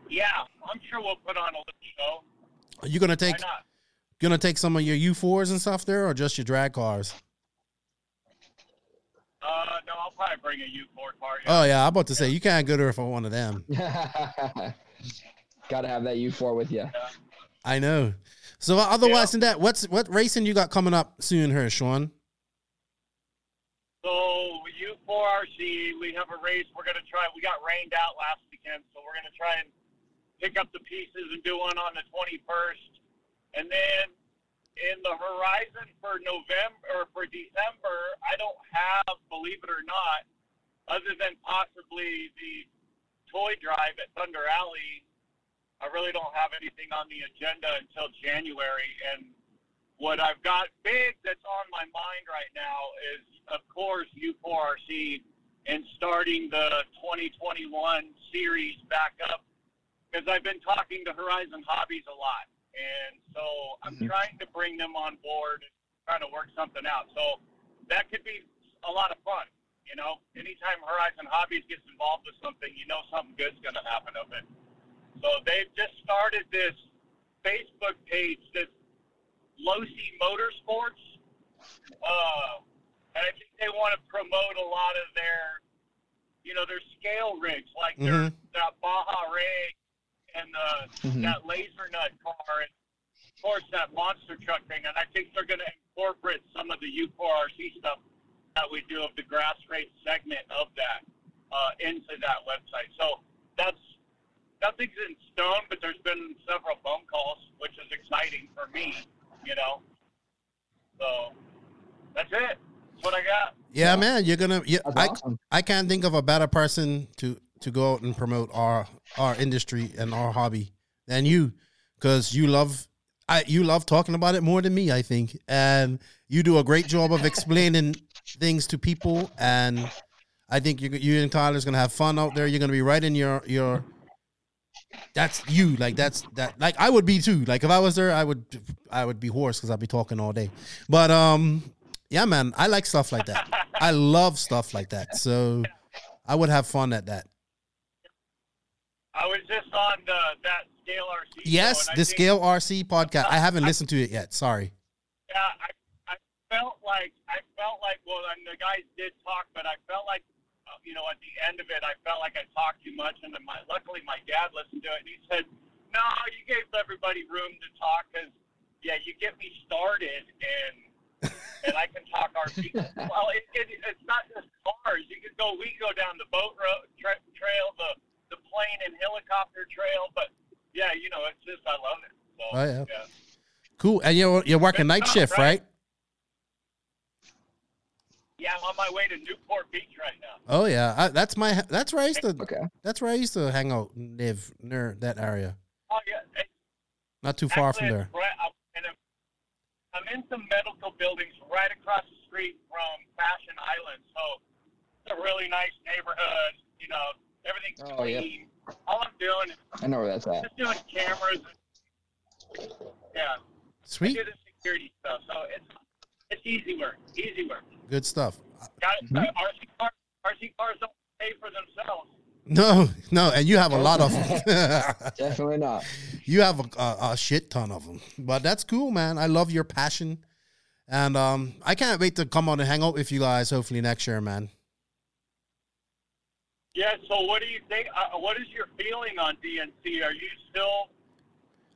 Yeah, I'm sure we'll put on a little show. Are you going to Why take not? going to take some of your U4s and stuff there, or just your drag cars? Uh, no, I'll probably bring a U4 car. Yeah. Oh yeah, I'm about to say you can't go there for one of them. Got to have that U4 with you. I know. So otherwise than that, what's what racing you got coming up soon, here, Sean? So U4RC, we have a race. We're gonna try. We got rained out last weekend, so we're gonna try and pick up the pieces and do one on the 21st, and then in the horizon for November or for December, I don't have, believe it or not, other than possibly the toy drive at Thunder Alley. I really don't have anything on the agenda until January, and what I've got big that's on my mind right now is, of course, U4RC and starting the 2021 series back up because I've been talking to Horizon Hobbies a lot. And so I'm Mhm. trying to bring them on board trying to work something out. So that could be a lot of fun. You know, anytime Horizon Hobbies gets involved with something, you know something good's going to happen of it. So they've just started this Facebook page, this Losi Motorsports. Uh, and I think they want to promote a lot of their, you know, their scale rigs, like their Mhm. that Baja rig and the, Mhm. that Lasernut car, and of course that monster truck thing. And I think they're going to incorporate some of the U4RC stuff that we do of the grass race segment of that uh, into that website. So that's nothing's in stone, but there's been several phone calls, which is exciting for me. You know, so that's it. That's what I got. Yeah, man, you're gonna. Yeah, That's I awesome. I can't think of a better person to to go out and promote our our industry and our hobby than you, because you love I you love talking about it more than me. I think, and you do a great job of explaining things to people. And I think you you and Tyler's gonna have fun out there. You're gonna be right in your your. That's you, like that's that, like I would be too. Like if I was there, I would, I would be hoarse because I'd be talking all day. But um, yeah, man, I like stuff like that. I love stuff like that. So I would have fun at that. I was just on the, that Scale RC. Yes, I the Scale RC podcast. I haven't listened to it yet. Sorry. Yeah, I, I felt like I felt like well, and the guys did talk, but I felt like uh, you know at the end of it, I felt like I talked too much, and then my luckily my dad listened to it, and he said, "No, you gave everybody room to talk because yeah, you get me started and." and I can talk RC. well, it, it, it's not just cars. You could go. We can go down the boat road tra- trail, the the plane and helicopter trail. But yeah, you know, it's just I love it. So, Oh, yeah. Cool. And you're you're working night shift, right? Yeah, I'm on my way to Newport Beach right now. Oh yeah, I, that's my that's where I used to. Okay. That's where I used to hang out, and live near that area. Oh yeah, it- Not too far from there. Right, I'm, in a, I'm in some medical buildings right across the street from Fashion Island, so it's a really nice neighborhood. You know, everything's Oh, yep. clean. All I'm doing is I know where that's at. just doing cameras. Yeah, I Sweet, do the security stuff, so it's it's easy work. Easy work. good stuff. Got it. Mm-hmm. RC cars, RC cars don't pay for themselves. No, no, and you have a lot of them. Definitely not. you have a, a, a shit ton of them. But that's cool, man. I love your passion, and um, I can't wait to come on and hang out with you guys. Hopefully next year, man. Yeah. So, what do you think? Uh, what is your feeling on DNC? Are you still?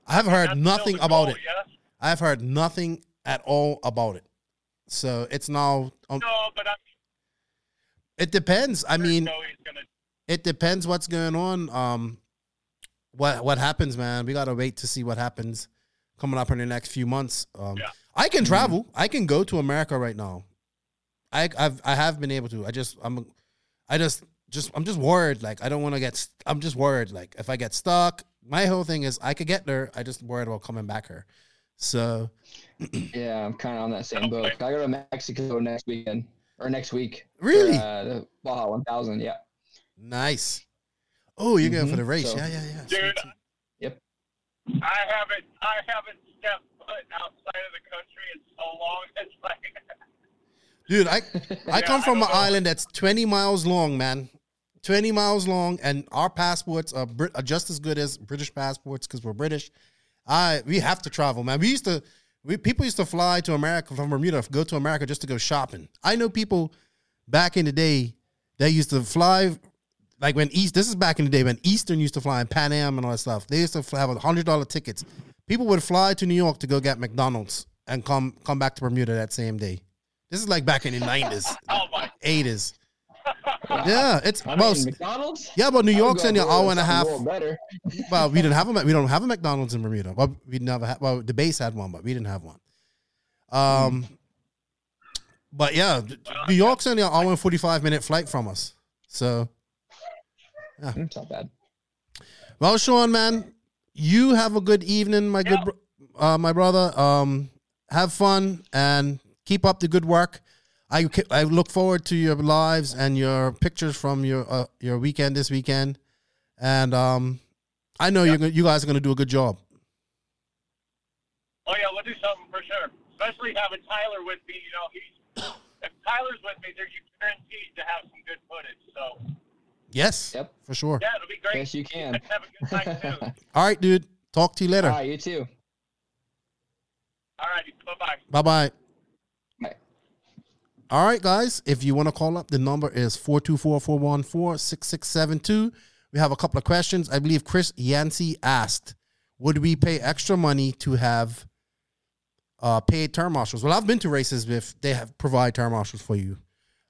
I've heard nothing about goal, it. Yes. I've heard nothing at all about it. So it's now. Um, No, but I it depends. I mean, gonna. it depends what's going on. Um, what what happens, man? We gotta wait to see what happens coming up in the next few months. Um, Yeah. I can travel. I can go to America right now. I I've I have been able to. I just I'm I just just I'm just worried. Like I don't want to get. st- I'm just worried. Like if I get stuck, my whole thing is I could get there. I just worried about coming back here. So Yeah, I'm kind of on that same boat. I go to Mexico next weekend or next week. for, Really? uh, the Baja 1000. Yeah. nice. Oh, you're going for the race? So- yeah, yeah, yeah. Dude, Sweet, sweet. Yep. I haven't. I haven't stepped foot outside of the country in so long. It's like. Dude, I I Yeah, come I from an know. island that's 20 miles long, man. 20 miles long, and our passports are, Brit- are just as good as British passports because we're British. I we have to travel, man. We used to, we people used to fly to America from Bermuda, go to America just to go shopping. I know people back in the day that used to fly, like when East. This is back in the day when Eastern used to fly and Pan Am and all that stuff. They used to have a hundred dollar tickets. People would fly to New York to go get McDonald's and come come back to Bermuda that same day. This is like back in the nineties, Oh eighties. Yeah, it's I well, mean, McDonald's? yeah, but New York's go only an hour and a half. Better. Well, we didn't have a we don't have a McDonald's in Bermuda. Well, we never had. Well, the base had one, but we didn't have one. Um, but yeah, New York's only an hour and forty five minute flight from us. So, Mm, It's not bad. well, Sean, man, you have a good evening, my good, uh, my brother. Um, have fun and keep up the good work. I I look forward to your lives and your pictures from your uh, your weekend this weekend, and um, I know you're you guys are gonna do a good job. Oh yeah, we'll do something for sure. Especially having Tyler with me. You know, he's if Tyler's with me, they're guaranteed to have some good footage. So Yes, Yep. for sure. yeah, it'll be great. Yes, you can. Have a good time too. All right, dude. Talk to you later. All right, you too. All righty, bye bye. Bye bye. Bye. All right, guys. If you want to call up, the number is 424 414 6672. We have a couple of questions. I believe Chris Yancey asked Would we pay extra money to have uh, paid term marshals? Well, I've been to races if they have provide term marshals for you.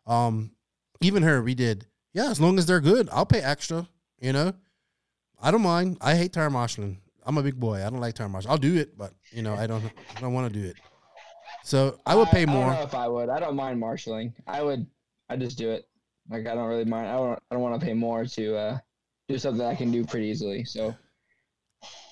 Um, even her, we did. Yeah, as long as they're good, I'll pay extra. You know, I don't mind. I hate tire marshaling. I'm a big boy. I don't like tire marshal. I'll do it, but you know, I don't. I don't want to do it. So I would pay I don't more. know if I would. I don't mind marshaling. I would. I just do it. Like I don't really mind. I don't. I don't want to pay more to uh, do something I can do pretty easily. So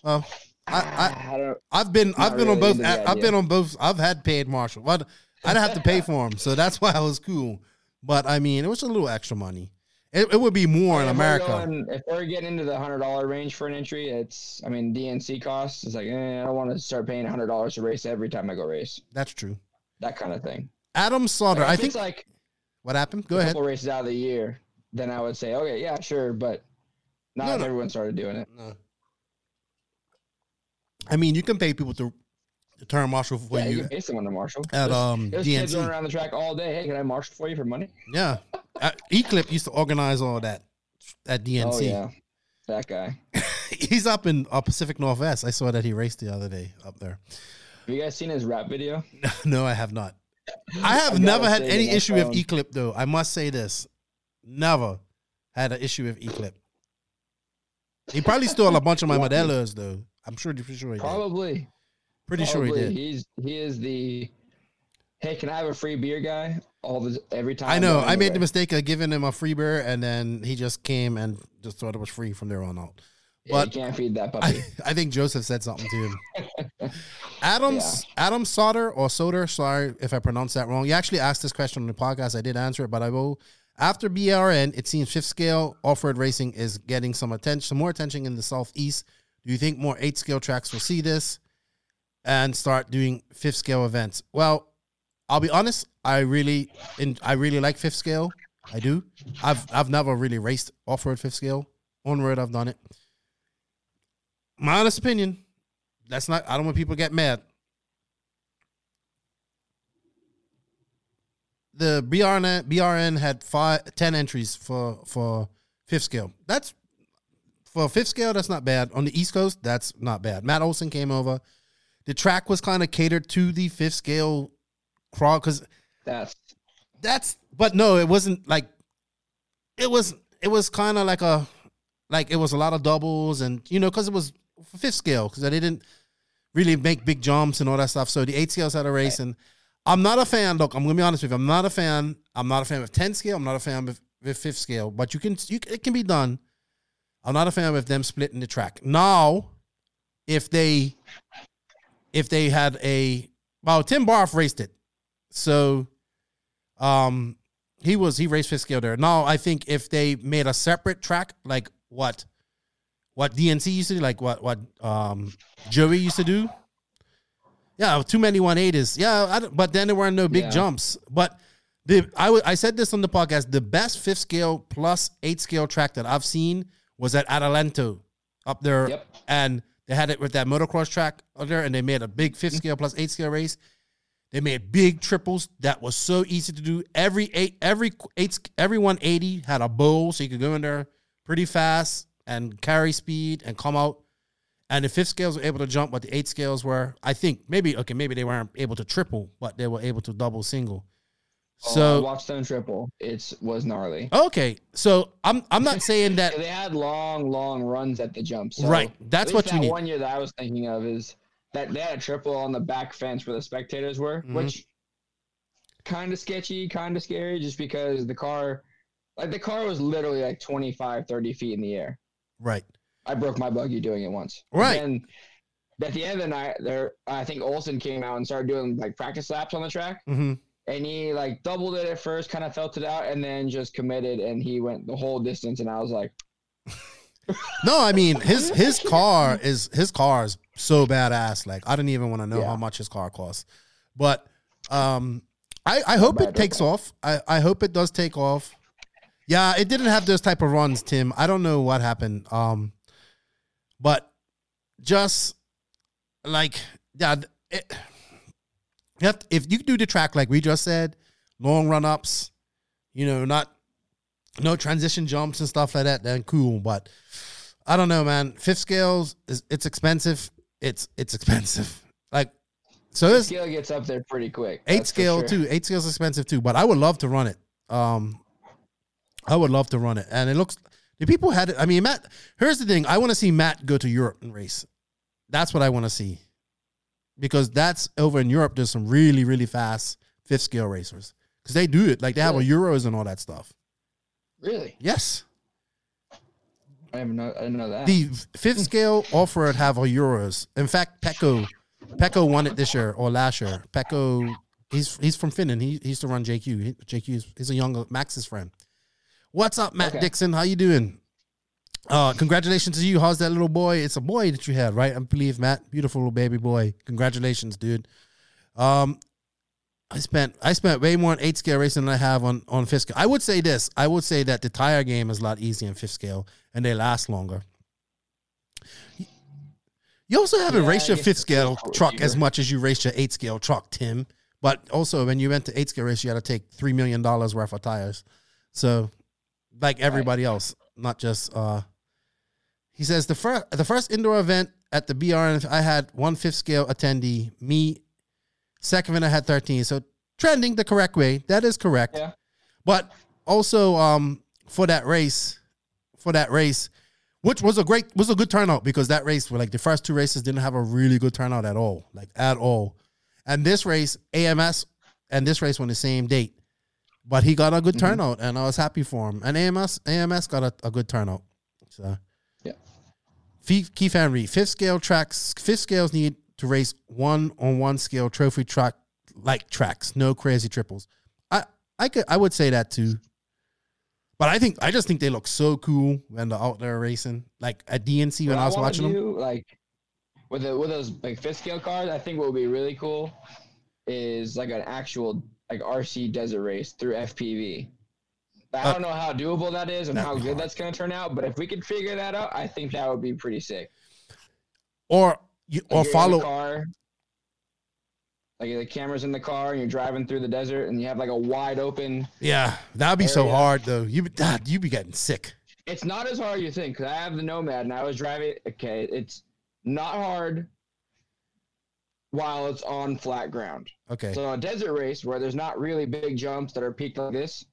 Well, I, I I don't. I've been I've been on both. I've been on both. I've had paid marshal. But I didn't have to pay for them, so that's why I was cool. But I mean, it was a little extra money. It, it would be more in If we're America. going- if we're getting into the hundred dollar range for an entry, it's. I mean, DNC costs. It's like eh, I don't want to start paying hundred dollars to race every time I go race. That's true. That kind of thing. Adam Slaughter. Like, I think it's like what happened. Go a ahead. couple races out of the year, then I would say, okay, yeah, sure, but not No, no. everyone started doing it. No. I mean, you can pay people to turn marshal for yeah, you you. pay someone to marshal. at, There's- um, there's kids DNC. running around the track all day. Hey, can I marshal for you for money? Yeah, uh, Eclip used to organize all that at DNC. Oh yeah, that guy. He's up in uh, Pacific Northwest. I saw that he raced the other day up there. Have you guys seen his rap video? no, I have not. I have never had any issue with phone. Eclip though. I must say this. Never had an issue with Eclip. He probably stole a bunch of my. Modelos though. I'm sure, pretty sure he did. Probably. Pretty sure he did. He's he is the. Hey, can I have a free beer guy? All the every time. I know. I made the mistake of giving him a free beer, and then he just came and just thought it was free from there on out. Yeah, you But can't feed that puppy. I, I think Joseph said something to him. Adams Adam Sauter or Soder, sorry if I pronounced that wrong. You actually asked this question on the podcast. I did answer it, but I will. After BRN, it seems fifth scale off-road racing is getting some attention, some more attention in the southeast. Do you think more eight scale tracks will see this and start doing fifth scale events? Well, I'll be honest. I really, in, I really like fifth scale. I do. I've I've never really raced off-road fifth scale. On road, I've done it. My honest opinion. That's not. I don't want people to get mad. The BRN BRN had five, 10 entries for for fifth scale. That's for fifth scale. That's not bad. On the East Coast, that's not bad. Matt Olson came over. The track was kind of catered to the fifth scale crawl because That's that's. But no, it wasn't like. It was. It was kind of like a, like it was a lot of doubles and you know because it was fifth scale because they didn't really make big jumps and all that stuff. So the eight scales had a race, and I'm not a fan. Look, I'm gonna be honest with you. I'm not a fan. I'm not a fan of ten scale. I'm not a fan of, with fifth scale. But you can, you it can be done. I'm not a fan of them splitting the track. Now, if they, if they had a, well, Tim Barth raced it, so, um, he was he raced fifth scale there. Now I think if they made a separate track like what, what DNC used to do, like what what um Joey used to do. Yeah, too many 180s. Yeah, but then there weren't no big Yeah. jumps. But the I wa- I said this on the podcast. The best fifth scale plus eight scale track that I've seen was at Adelanto up there, Yep. and they had it with that motocross track there, and they made a big fifth scale plus eight scale race. They made big triples that was so easy to do. Every eight, every eight, every 180 had a bowl, so you could go in there pretty fast and carry speed and come out. And the fifth scales were able to jump, but the eight scales were, I think, maybe okay, maybe they weren't able to triple, but they were able to double single. Oh, I So watched them triple. It was gnarly. okay, so I'm I'm not saying that they had long, long runs at the jump. So Right, that's what you that need. One year that I was thinking of is that they had a triple on the back fence where the spectators were, Mhm. which kind of sketchy, kind of scary, just because the car, like the car was literally like 25, 30 feet in the air. right, I broke my buggy doing it once. Right. And at the end of the night, there, I think Olson came out and started doing like practice laps on the track, hmm and he like doubled it at first, kind of felt it out, and then just committed, and he went the whole distance, and I was like, No, I mean his his car is his car is so badass. Like I didn't even want to know Yeah. how much his car costs. But um I, I hope it takes off. I, I hope it does take off. Yeah, it didn't have those type of runs, Tim. I don't know what happened. Um but just like yeah, it, you have to- if you do the track like we just said, long run ups, you know, not no transition jumps and stuff like that, then cool. But I don't know, man. Fifth scales is it's expensive. It's it's expensive. Like so is scale gets up there pretty quick. eight scale sure. too. Eight scale is expensive too. But I would love to run it. Um, I would love to run it, and it looks the people had it. I mean, Matt. Here's the thing: I want to see Matt go to Europe and race. That's what I want to see, because that's over in Europe. There's some really really fast fifth scale racers because they do it like they have a Euros and all that stuff. Really? Yes, I didn't know. I didn't know that. the fifth scale off-road have a Euros. In fact, Pecco, Pecco won it this year or last year. Pecco, he's he's from Finland. He, he used to run JQ. He, JQ is he's a younger Max's friend. What's up, Matt Okay. Dixon? How you doing? Uh, congratulations to you. How's that little boy? It's a boy that you had, right? I believe, Matt. Beautiful little baby boy. Congratulations, dude. Um, I spent I spent way more on eight scale racing than I have on on fifth scale. I would say this. I would say that the tire game is a lot easier in fifth scale and they last longer. You also haven't Yeah, raced your fifth scale truck as much as you raced your eight scale truck, Tim. But also, when you went to eight scale race, you had to take three million dollars worth of tires. So, like everybody else, not just. uh He says the first the first indoor event at the BRN, I had one fifth scale attendee. Me, second event I had thirteen. So trending the correct way. That is correct. Yeah. But also, um, for that race, for that race, which was a great was a good turnout because that race were like the first two races didn't have a really good turnout at all, like at all. And this race, AMS and this race were on the same date. But he got a good Mhm. turnout and I was happy for him. And AMS AMS got a, a good turnout. So. Keith Henry, fifth scale tracks, fifth scales need to race one on one scale trophy track like tracks, no crazy triples. I I could I would say that too. But I think I just think they look so cool when they're out there racing. Like at DNC when I was wanna watching them. like with the, with those like fifth scale cars, I think what would be really cool is like an actual like RC desert race through FPV. I Uh, don't know how doable that is and how good that's going to turn out, but if we could figure that out, I think that would be pretty sick. Or you or in follow the car, like the camera's in the car and you're driving through the desert and you have like a wide open. Yeah, that'd be so hard though. You be God, you be getting sick. It's not as hard as you think because I have the Nomad and I was driving. Okay, it's not hard while it's on flat ground. Okay. So a desert race where there's not really big jumps that are peaked like this,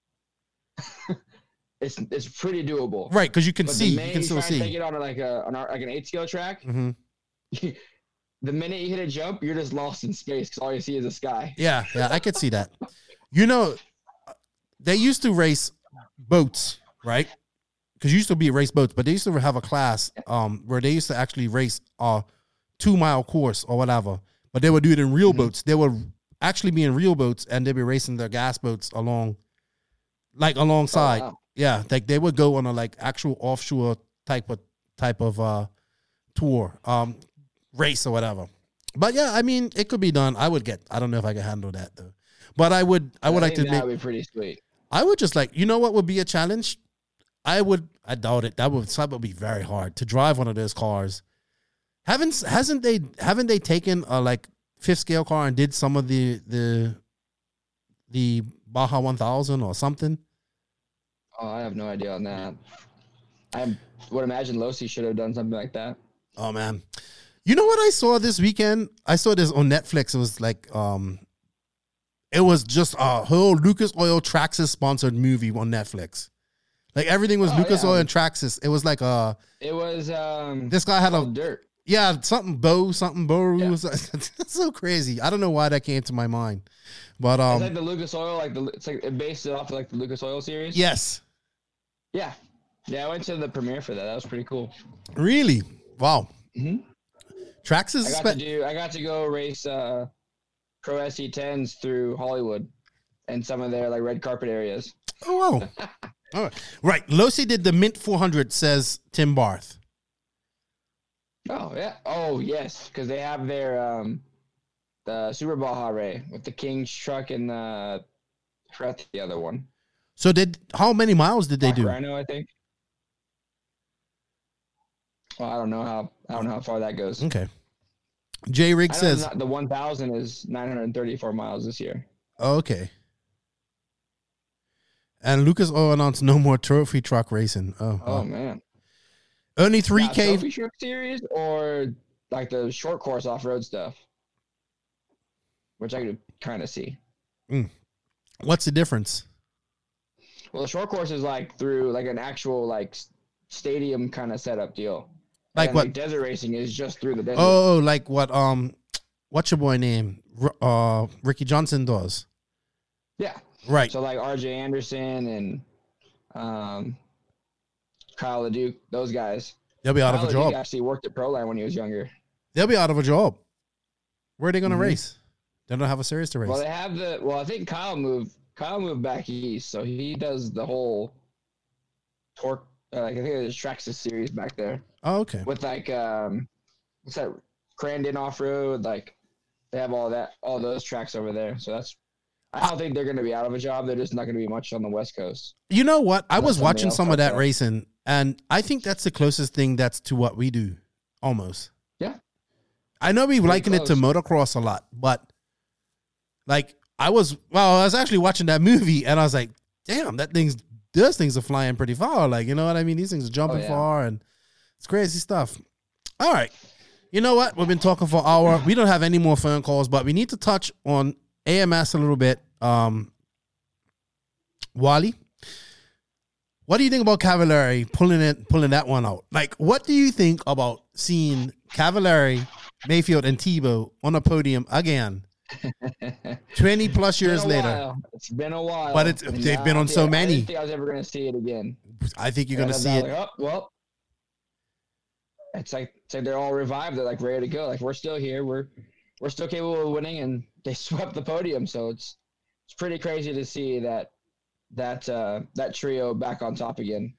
it's it's pretty doable. Right, because you can But see, you can still and Take see. it on like a on a, like an eight scale track. hmm the minute you hit a jump, you're just lost in space because all you see is the sky. Yeah, yeah, I could see that. You know, they used to race boats, right? Because you used to be race boats, but they used to have a class um where they used to actually race a two mile course or whatever. But they would do it in Mm-hmm. real boats. They would actually be in real boats and they'd be racing their gas boats along, like alongside. Oh, wow. Yeah, like they would go on a like actual offshore type of type of uh tour, um, race or whatever. But yeah, I mean, it could be done. I would get. I don't know if I can handle that though. But I would. I would like to think make. would be pretty sweet. I would just like. You know what would be a challenge? I would. I doubt it. That would. That would be very hard to drive one of those cars. Haven't hasn't they haven't they taken a like fifth scale car and did some of the the the Baja one thousand or something? Oh, I have no idea on that. I would imagine Losi should have done something like that. Oh man. You know what I saw this weekend? I saw this on Netflix. It was like um it was just a whole Lucas Oil Traxxas sponsored movie on Netflix. Like everything was Oh, Lucas yeah. Oil and Traxxas. It was like uh It was um this guy had a dirt. Yeah, something Bo, something Bo. That's so crazy. I don't know why that came to my mind. But it's um like the Lucas Oil, like the it's like it based it off of like the Lucas Oil series. yes. Yeah. Yeah, I went to the premiere for that. That was pretty cool. Really? Wow. Traxxas I is got to do. I got to go race uh, Pro SE10s through Hollywood and some of their like red carpet areas. Oh wow. All right. Right. Losi did the Mint 400, says Tim Barth. Oh yeah. Oh yes, because they have their um, the Super Baja Rey with the King's truck and the I forgot the other one. So did how many miles did they Black do? Rhino, I think. Well, I don't know how I don't know how far that goes. Okay. J Rig I know says, the 1,000 is 934 miles this year. oh, okay. And Lucas Oil announced no more trophy truck racing. Oh, Oh wow. man. Only 3K. trophy truck series or like the short course off road stuff, which I could kind of see. What's the difference? Well, the short course is like through like an actual like stadium kind of setup deal. Like And, what? desert racing is just through the desert. Oh, like what? Um, what's your boy name? R- Uh, Ricky Johnson does. yeah. Right. So like R.J. Anderson and um, Kyle LeDuc, those guys. They'll be out of Kyle a LeDuc job. Actually worked at Proline when he was younger. They'll be out of a job. Where are they going to Mhm. race? They don't have a series to race. Well, they have the. Well, I think Kyle moved. Kyle moved back east, so he does the whole TORC. Uh, like I think there's Traxxas series back there oh, okay. with like um, what's that? Crandon off road. Like they have all that, all those tracks over there. So that's. I don't think they're going to be out of a job. They're just not going to be much on the West Coast. You know what? I was watching some of that up. racing, and I think that's the closest thing that's to what we do, almost. Yeah. I know we Pretty liken it to motocross a lot, but like I was, well, I was actually watching that movie, and I was like, "Damn, that thing's those things are flying pretty far." Like, you know what I mean? These things are jumping yeah. far, and it's crazy stuff. All right, you know what? We've been talking for an hour. We don't have any more phone calls, but we need to touch on AMS a little bit. Um, Wally, what do you think about Cavalieri pulling it, pulling that one out? Like, what do you think about seeing Cavalieri, Maifield, and Tebo on a podium again, twenty plus years later? It's been a while. But it's they've now been on so I many. didn't think I was ever going to see it again. I think you're gonna see it. like, oh, well, it's like it's like they're all revived. They're like ready to go. Like we're still here. We're we're still capable of winning, and they swept the podium. So it's it's pretty crazy to see that that uh, that trio back on top again.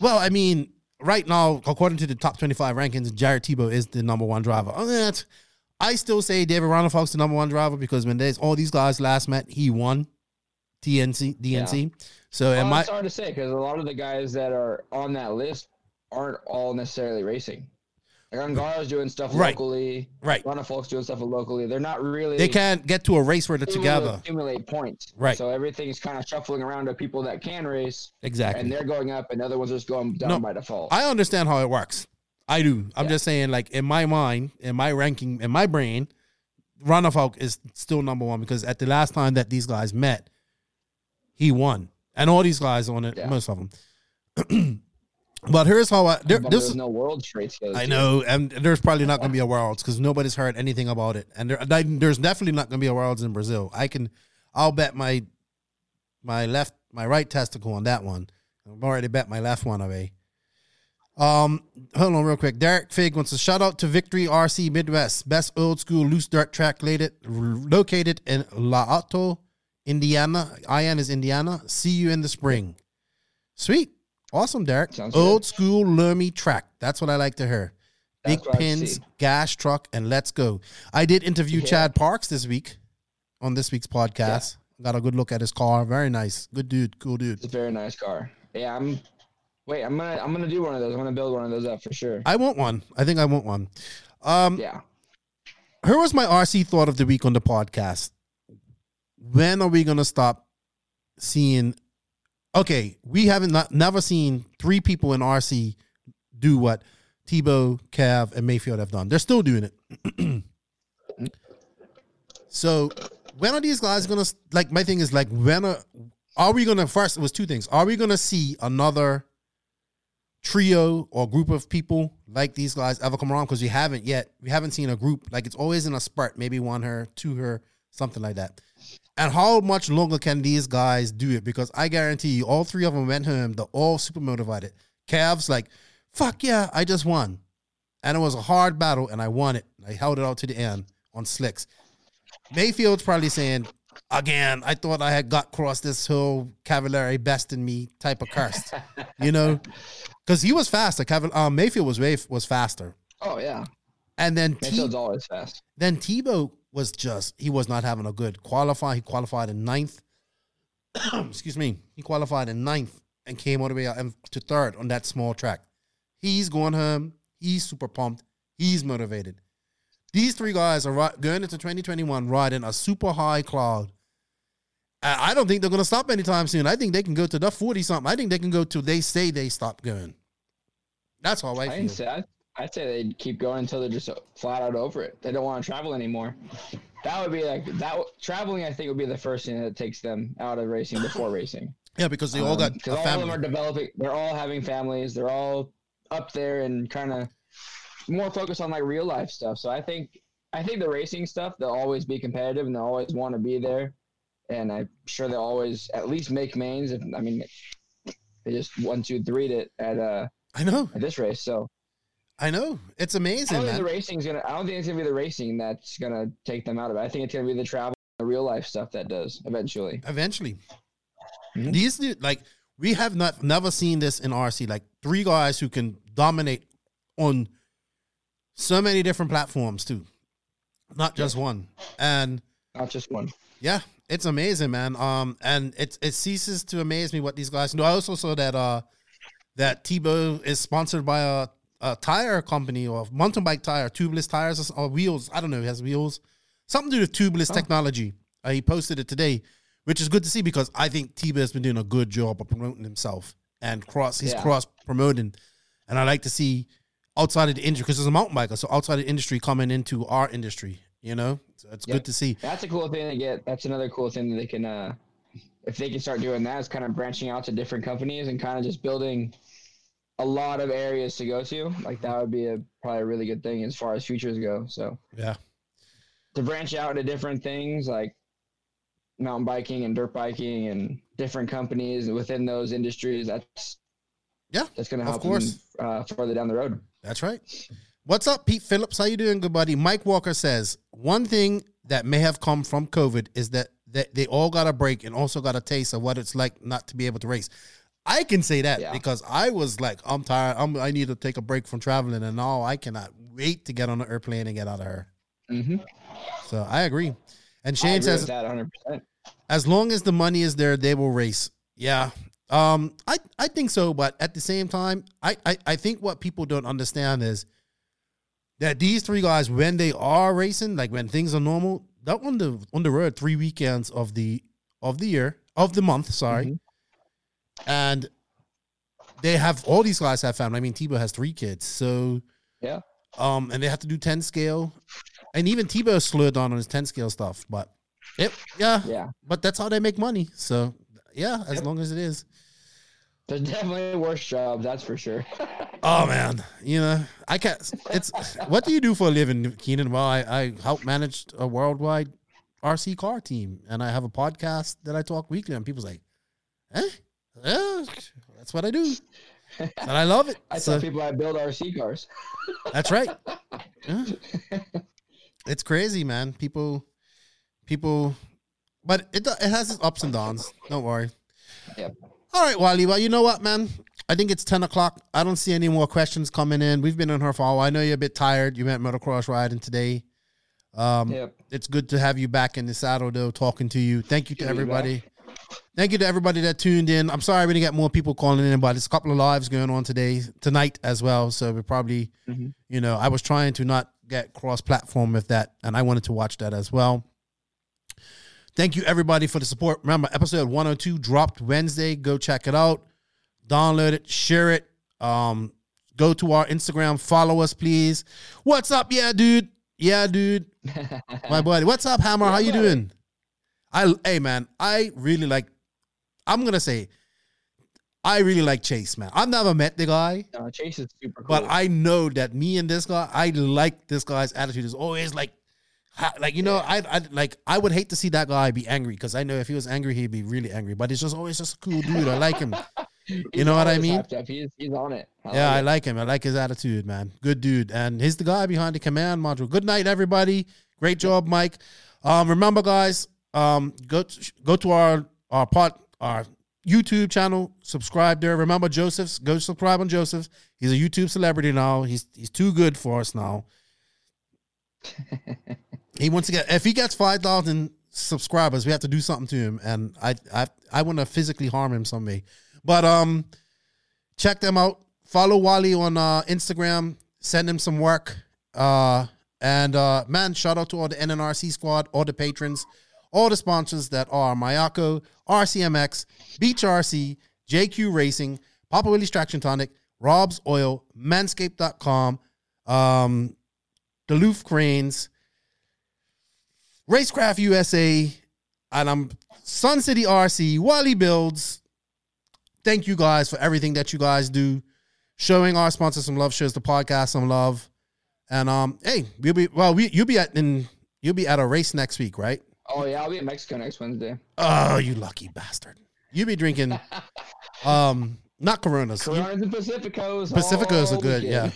Well, I mean, right now, according to the top twenty-five rankings, Jared Tebo is the number one driver. I still say David Ronald the number one driver because when there's all these guys last met, he won DNC DNC. So Well, am I? it's hard to say because a lot of the guys that are on that list aren't all necessarily racing. Like Angaro's doing stuff Right. locally. Right. Of Folks doing stuff locally. They're not really. They can't get to a race where they're together. accumulate points. Right. So everything's kind of shuffling around to people that can race. Exactly. And they're going up, and the other ones are just going down No, by default. I understand how it works. I do. I'm just saying, like in my mind, in my ranking, in my brain, Ronnefalk is still number one because at the last time that these guys met, he won, and all these guys on it, most of them. but here's how I there, there's no world together. I know, and there's probably not going to be a worlds because nobody's heard anything about it, and there, there's definitely not going to be a worlds in Brazil. I can, I'll bet my, my left, my right testicle on that one. I've already bet my left one away. Um, hold on real quick. Derek Fig wants to shout out to Victory RC Midwest, best old school loose dirt track located located in LaOtto, Indiana. IN is Indiana. See you in the spring. Sweet, awesome, Derek. Sounds old school Lermy track. That's what I like to hear. That's Big pins, gas truck, and let's go. I did interview Yeah. Chad Parks this week on this week's podcast. Got a good look at his car. Very nice. Good dude. Cool dude. It's a very nice car. Yeah, I'm. Wait, I'm gonna I'm gonna do one of those. I'm gonna build one of those up for sure. I want one. I think I want one. Um, yeah. Here was my RC thought of the week on the podcast. When are we gonna stop seeing? Okay, we haven't not, never seen three people in RC do what Tebo, Cav, and Maifield have done. They're still doing it. so when are these guys gonna like? My thing is like when are are we gonna first? It was two things. Are we gonna see another? trio or group of people like these guys ever come around because we haven't yet. We haven't seen a group like it's always in a spurt, maybe one her, two her, something like that. And how much longer can these guys do it? Because I guarantee you, all three of them went home. They're all super motivated. Cavs like, fuck yeah, I just won, and it was a hard battle, and I won it. I held it out to the end on slicks. Maifield's probably saying, again, I thought I had got across this whole Cavalieri best in me type of curse, you know, because he was faster. Caval- um, Maifield was way was faster, Oh yeah. and then T- Maifield's always fast. then Tebo was just he was not having a good qualify. He qualified in ninth. Excuse me. He qualified in ninth and came all the way out to third on that small track. He's going home. He's super pumped. He's motivated. These three guys are ri- going into 2021 riding a super high cloud. I don't think they're going to stop anytime soon. I think they can go to the 40 something. I think they can go to they say they stop going. That's how I I feel. say I'd, I'd say they'd keep going until they're just flat out over it. They don't want to travel anymore. That would be like that. Traveling, I think, would be the first thing that takes them out of racing before racing. Yeah, because they all got because a Um, all of them are developing. They're all having families. They're all up there and kind of more focused on like real life stuff. So I think I think the racing stuff they'll always be competitive and they'll always want to be there. And I'm sure they'll always at least make mains. If I mean, they just one, two, three it at uh I know. at this race. So I know. It's I amazing, don't think the racing's gonna. I don't think it's gonna be the racing that's gonna take them out of it. I think it's gonna be the travel, the real life stuff that does eventually. Eventually, Mhm. these dude, like we have not never seen this in RC. Like three guys who can dominate on so many different platforms too, not just one. And Not just one. yeah, it's amazing, man. Um, and it it ceases to amaze me what these guys do. I also saw that uh that Tebo is sponsored by a, a tire company or mountain bike tire, tubeless tires or, or wheels. I don't know. He has wheels, something to do with tubeless technology. Uh, he posted it today, which is good to see because I think Tebo has been doing a good job of promoting himself and cross. He's Yeah. cross promoting, and I like to see outside of the industry because there's a mountain biker, so outside of the industry coming into our industry. You know, so it's Yep. good to see. That's a cool thing to get. That's another cool thing that they can, uh, if they can start doing that, is kind of branching out to different companies and kind of just building a lot of areas to go to. Like that would be a probably a really good thing as far as futures go. So Yeah. to branch out into different things like mountain biking and dirt biking and different companies within those industries, that's Yeah, that's going to of help course. them uh, further down the road. That's right. What's up, Pete Phillips? How you doing, good buddy? Mike Walker says one thing that may have come from COVID is that that they all got a break and also got a taste of what it's like not to be able to race. I can say that Yeah. because I was like, I'm tired. I'm, I need to take a break from traveling, and now I cannot wait to get on the airplane and get out of here. Mm-hmm. So I agree. And Shane agree says, with that 100. percent as long as the money is there, they will race. Yeah. Um, I, I think so, but at the same time, I, I, I think what people don't understand is that these three guys, when they are racing, like when things are normal, they're on the on the road three weekends of the of the year, of the month, sorry. And they have all these guys have family. I mean, Tebo has three kids, so Yeah. um, and they have to do 10 scale. And even Tebo slowed down on his 10 scale stuff, but it, yeah, Yeah. but that's how they make money. So yeah, as long as it is. There's definitely worse jobs, that's for sure. Oh man, you know, I can't. It's what do you do for a living, Keenan? Well, I, I help manage a worldwide RC car team, and I have a podcast that I talk weekly, and people's like, "Eh, yeah, that's what I do," and I love it. I So- tell people I build RC cars. That's right. Yeah. It's crazy, man. People, people, but it it has its ups and downs. Don't worry. Yep. All right, Wally. Well, you know what, man? I think it's ten o'clock. I don't see any more questions coming in. We've been on her for a while. I know you're a bit tired. You went motocross riding today. Um, Yep. It's good to have you back in the saddle, though, talking to you. Thank you to everybody. Thank you to everybody that tuned in. I'm sorry we didn't get more people calling in, but there's a couple of lives going on today, tonight as well. So we probably, Mhm. you know, I was trying to not get cross platform with that, and I wanted to watch that as well. Thank you everybody for the support. Remember, episode 102 dropped Wednesday. Go check it out. Download it, share it. Um, go to our Instagram, follow us, please. What's up? Yeah, dude. Yeah, dude. My buddy. What's up, Hammer? How you buddy. doing? I hey man, I really like I'm gonna say I really like Chase, man. I've never met the guy, No, Chase is super cool. but I know that me and this guy, I like this guy's attitude is always like like you know, I I like I would hate to see that guy be angry because I know if he was angry, he'd be really angry. But he's just always just a cool dude. I like him. You know what I mean? He's, he's on it. I yeah, like I it. like him. I like his attitude, man. Good dude. And he's the guy behind the command module. Good night, everybody. Great job, Mike. Um, remember, guys, um, go to, go to our our pod our YouTube channel. Subscribe there. Remember Joseph's. Go subscribe on Joseph's. He's a YouTube celebrity now. He's he's too good for us now. he wants to get if he gets five thousand subscribers, we have to do something to him, and I I I want to physically harm him someday. But um, check them out. Follow Wally on uh, Instagram. Send him some work. Uh, and uh, man, shout out to all the NNRC squad, all the patrons, all the sponsors that are Mayako, RCMX, Beach RC, JQ Racing, Papa Willie's Traction Tonic, Rob's Oil, Manscaped.com, um, Duluth Cranes, Racecraft USA, and I'm Sun City RC, Wally Builds, thank you guys for everything that you guys do, showing our sponsors some love, shows the podcast some love, and um, hey, we'll be well, we you'll be at in you'll be at a race next week, right? Oh yeah, I'll be in Mexico next Wednesday. Oh, you lucky bastard! You be drinking, um, not Coronas. You- Coronas and Pacificos. Pacificos are good. Yeah,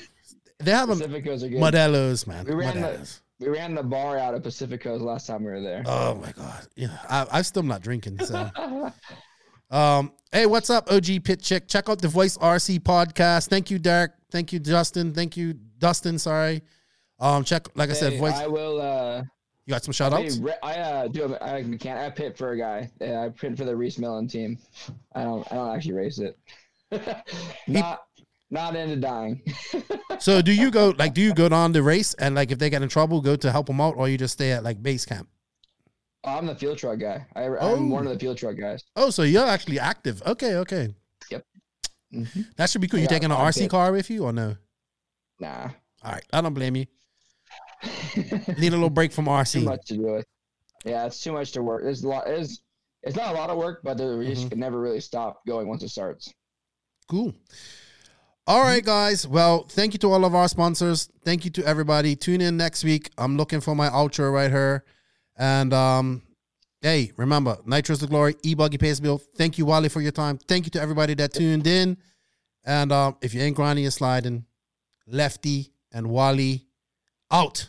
they have them. Pacificos are good. Modelos, man. We ran the we ran the bar out of Pacificos last time we were there. Oh my god. Yeah, I, I'm still not drinking. So, um, hey, what's up, OG Pit Chick? Check out the Voice RC podcast. Thank you, Derek. Thank you, Justin. Thank you, Dustin. Sorry. Um, check like I said, Voice. I will. uh you got some shout I, outs? I uh, do. A, I can't. I pit for a guy. Yeah, I pit for the Rhys Millen team. I don't. I don't actually race it. not. Not into dying. So, do you go like? Do you go on the race and like if they get in trouble, go to help them out, or you just stay at like base camp? Oh, I'm the field truck guy. I, Oh. I'm one of the field truck guys. Oh, so you're actually active. Okay, okay. Yep. That should be cool. You taking an RC pits. car with you or no? Nah. All right, I don't blame you. Need a little break from RC. Too much to do with. Yeah, it's too much to work. There's a lot. It's, it's not a lot of work, but the race Mm-hmm. can never really stop going once it starts. Cool. All right, guys. Well, thank you to all of our sponsors. Thank you to everybody. Tune in next week. I'm looking for my outro right here. And um, hey, remember, Nitro's the glory. E Buggy pays bill. Thank you, Wally, for your time. Thank you to everybody that tuned in. And um, if you ain't grinding, you're sliding. Lefty and Wally out.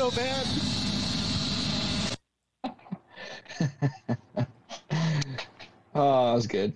So bad. Oh, that was good.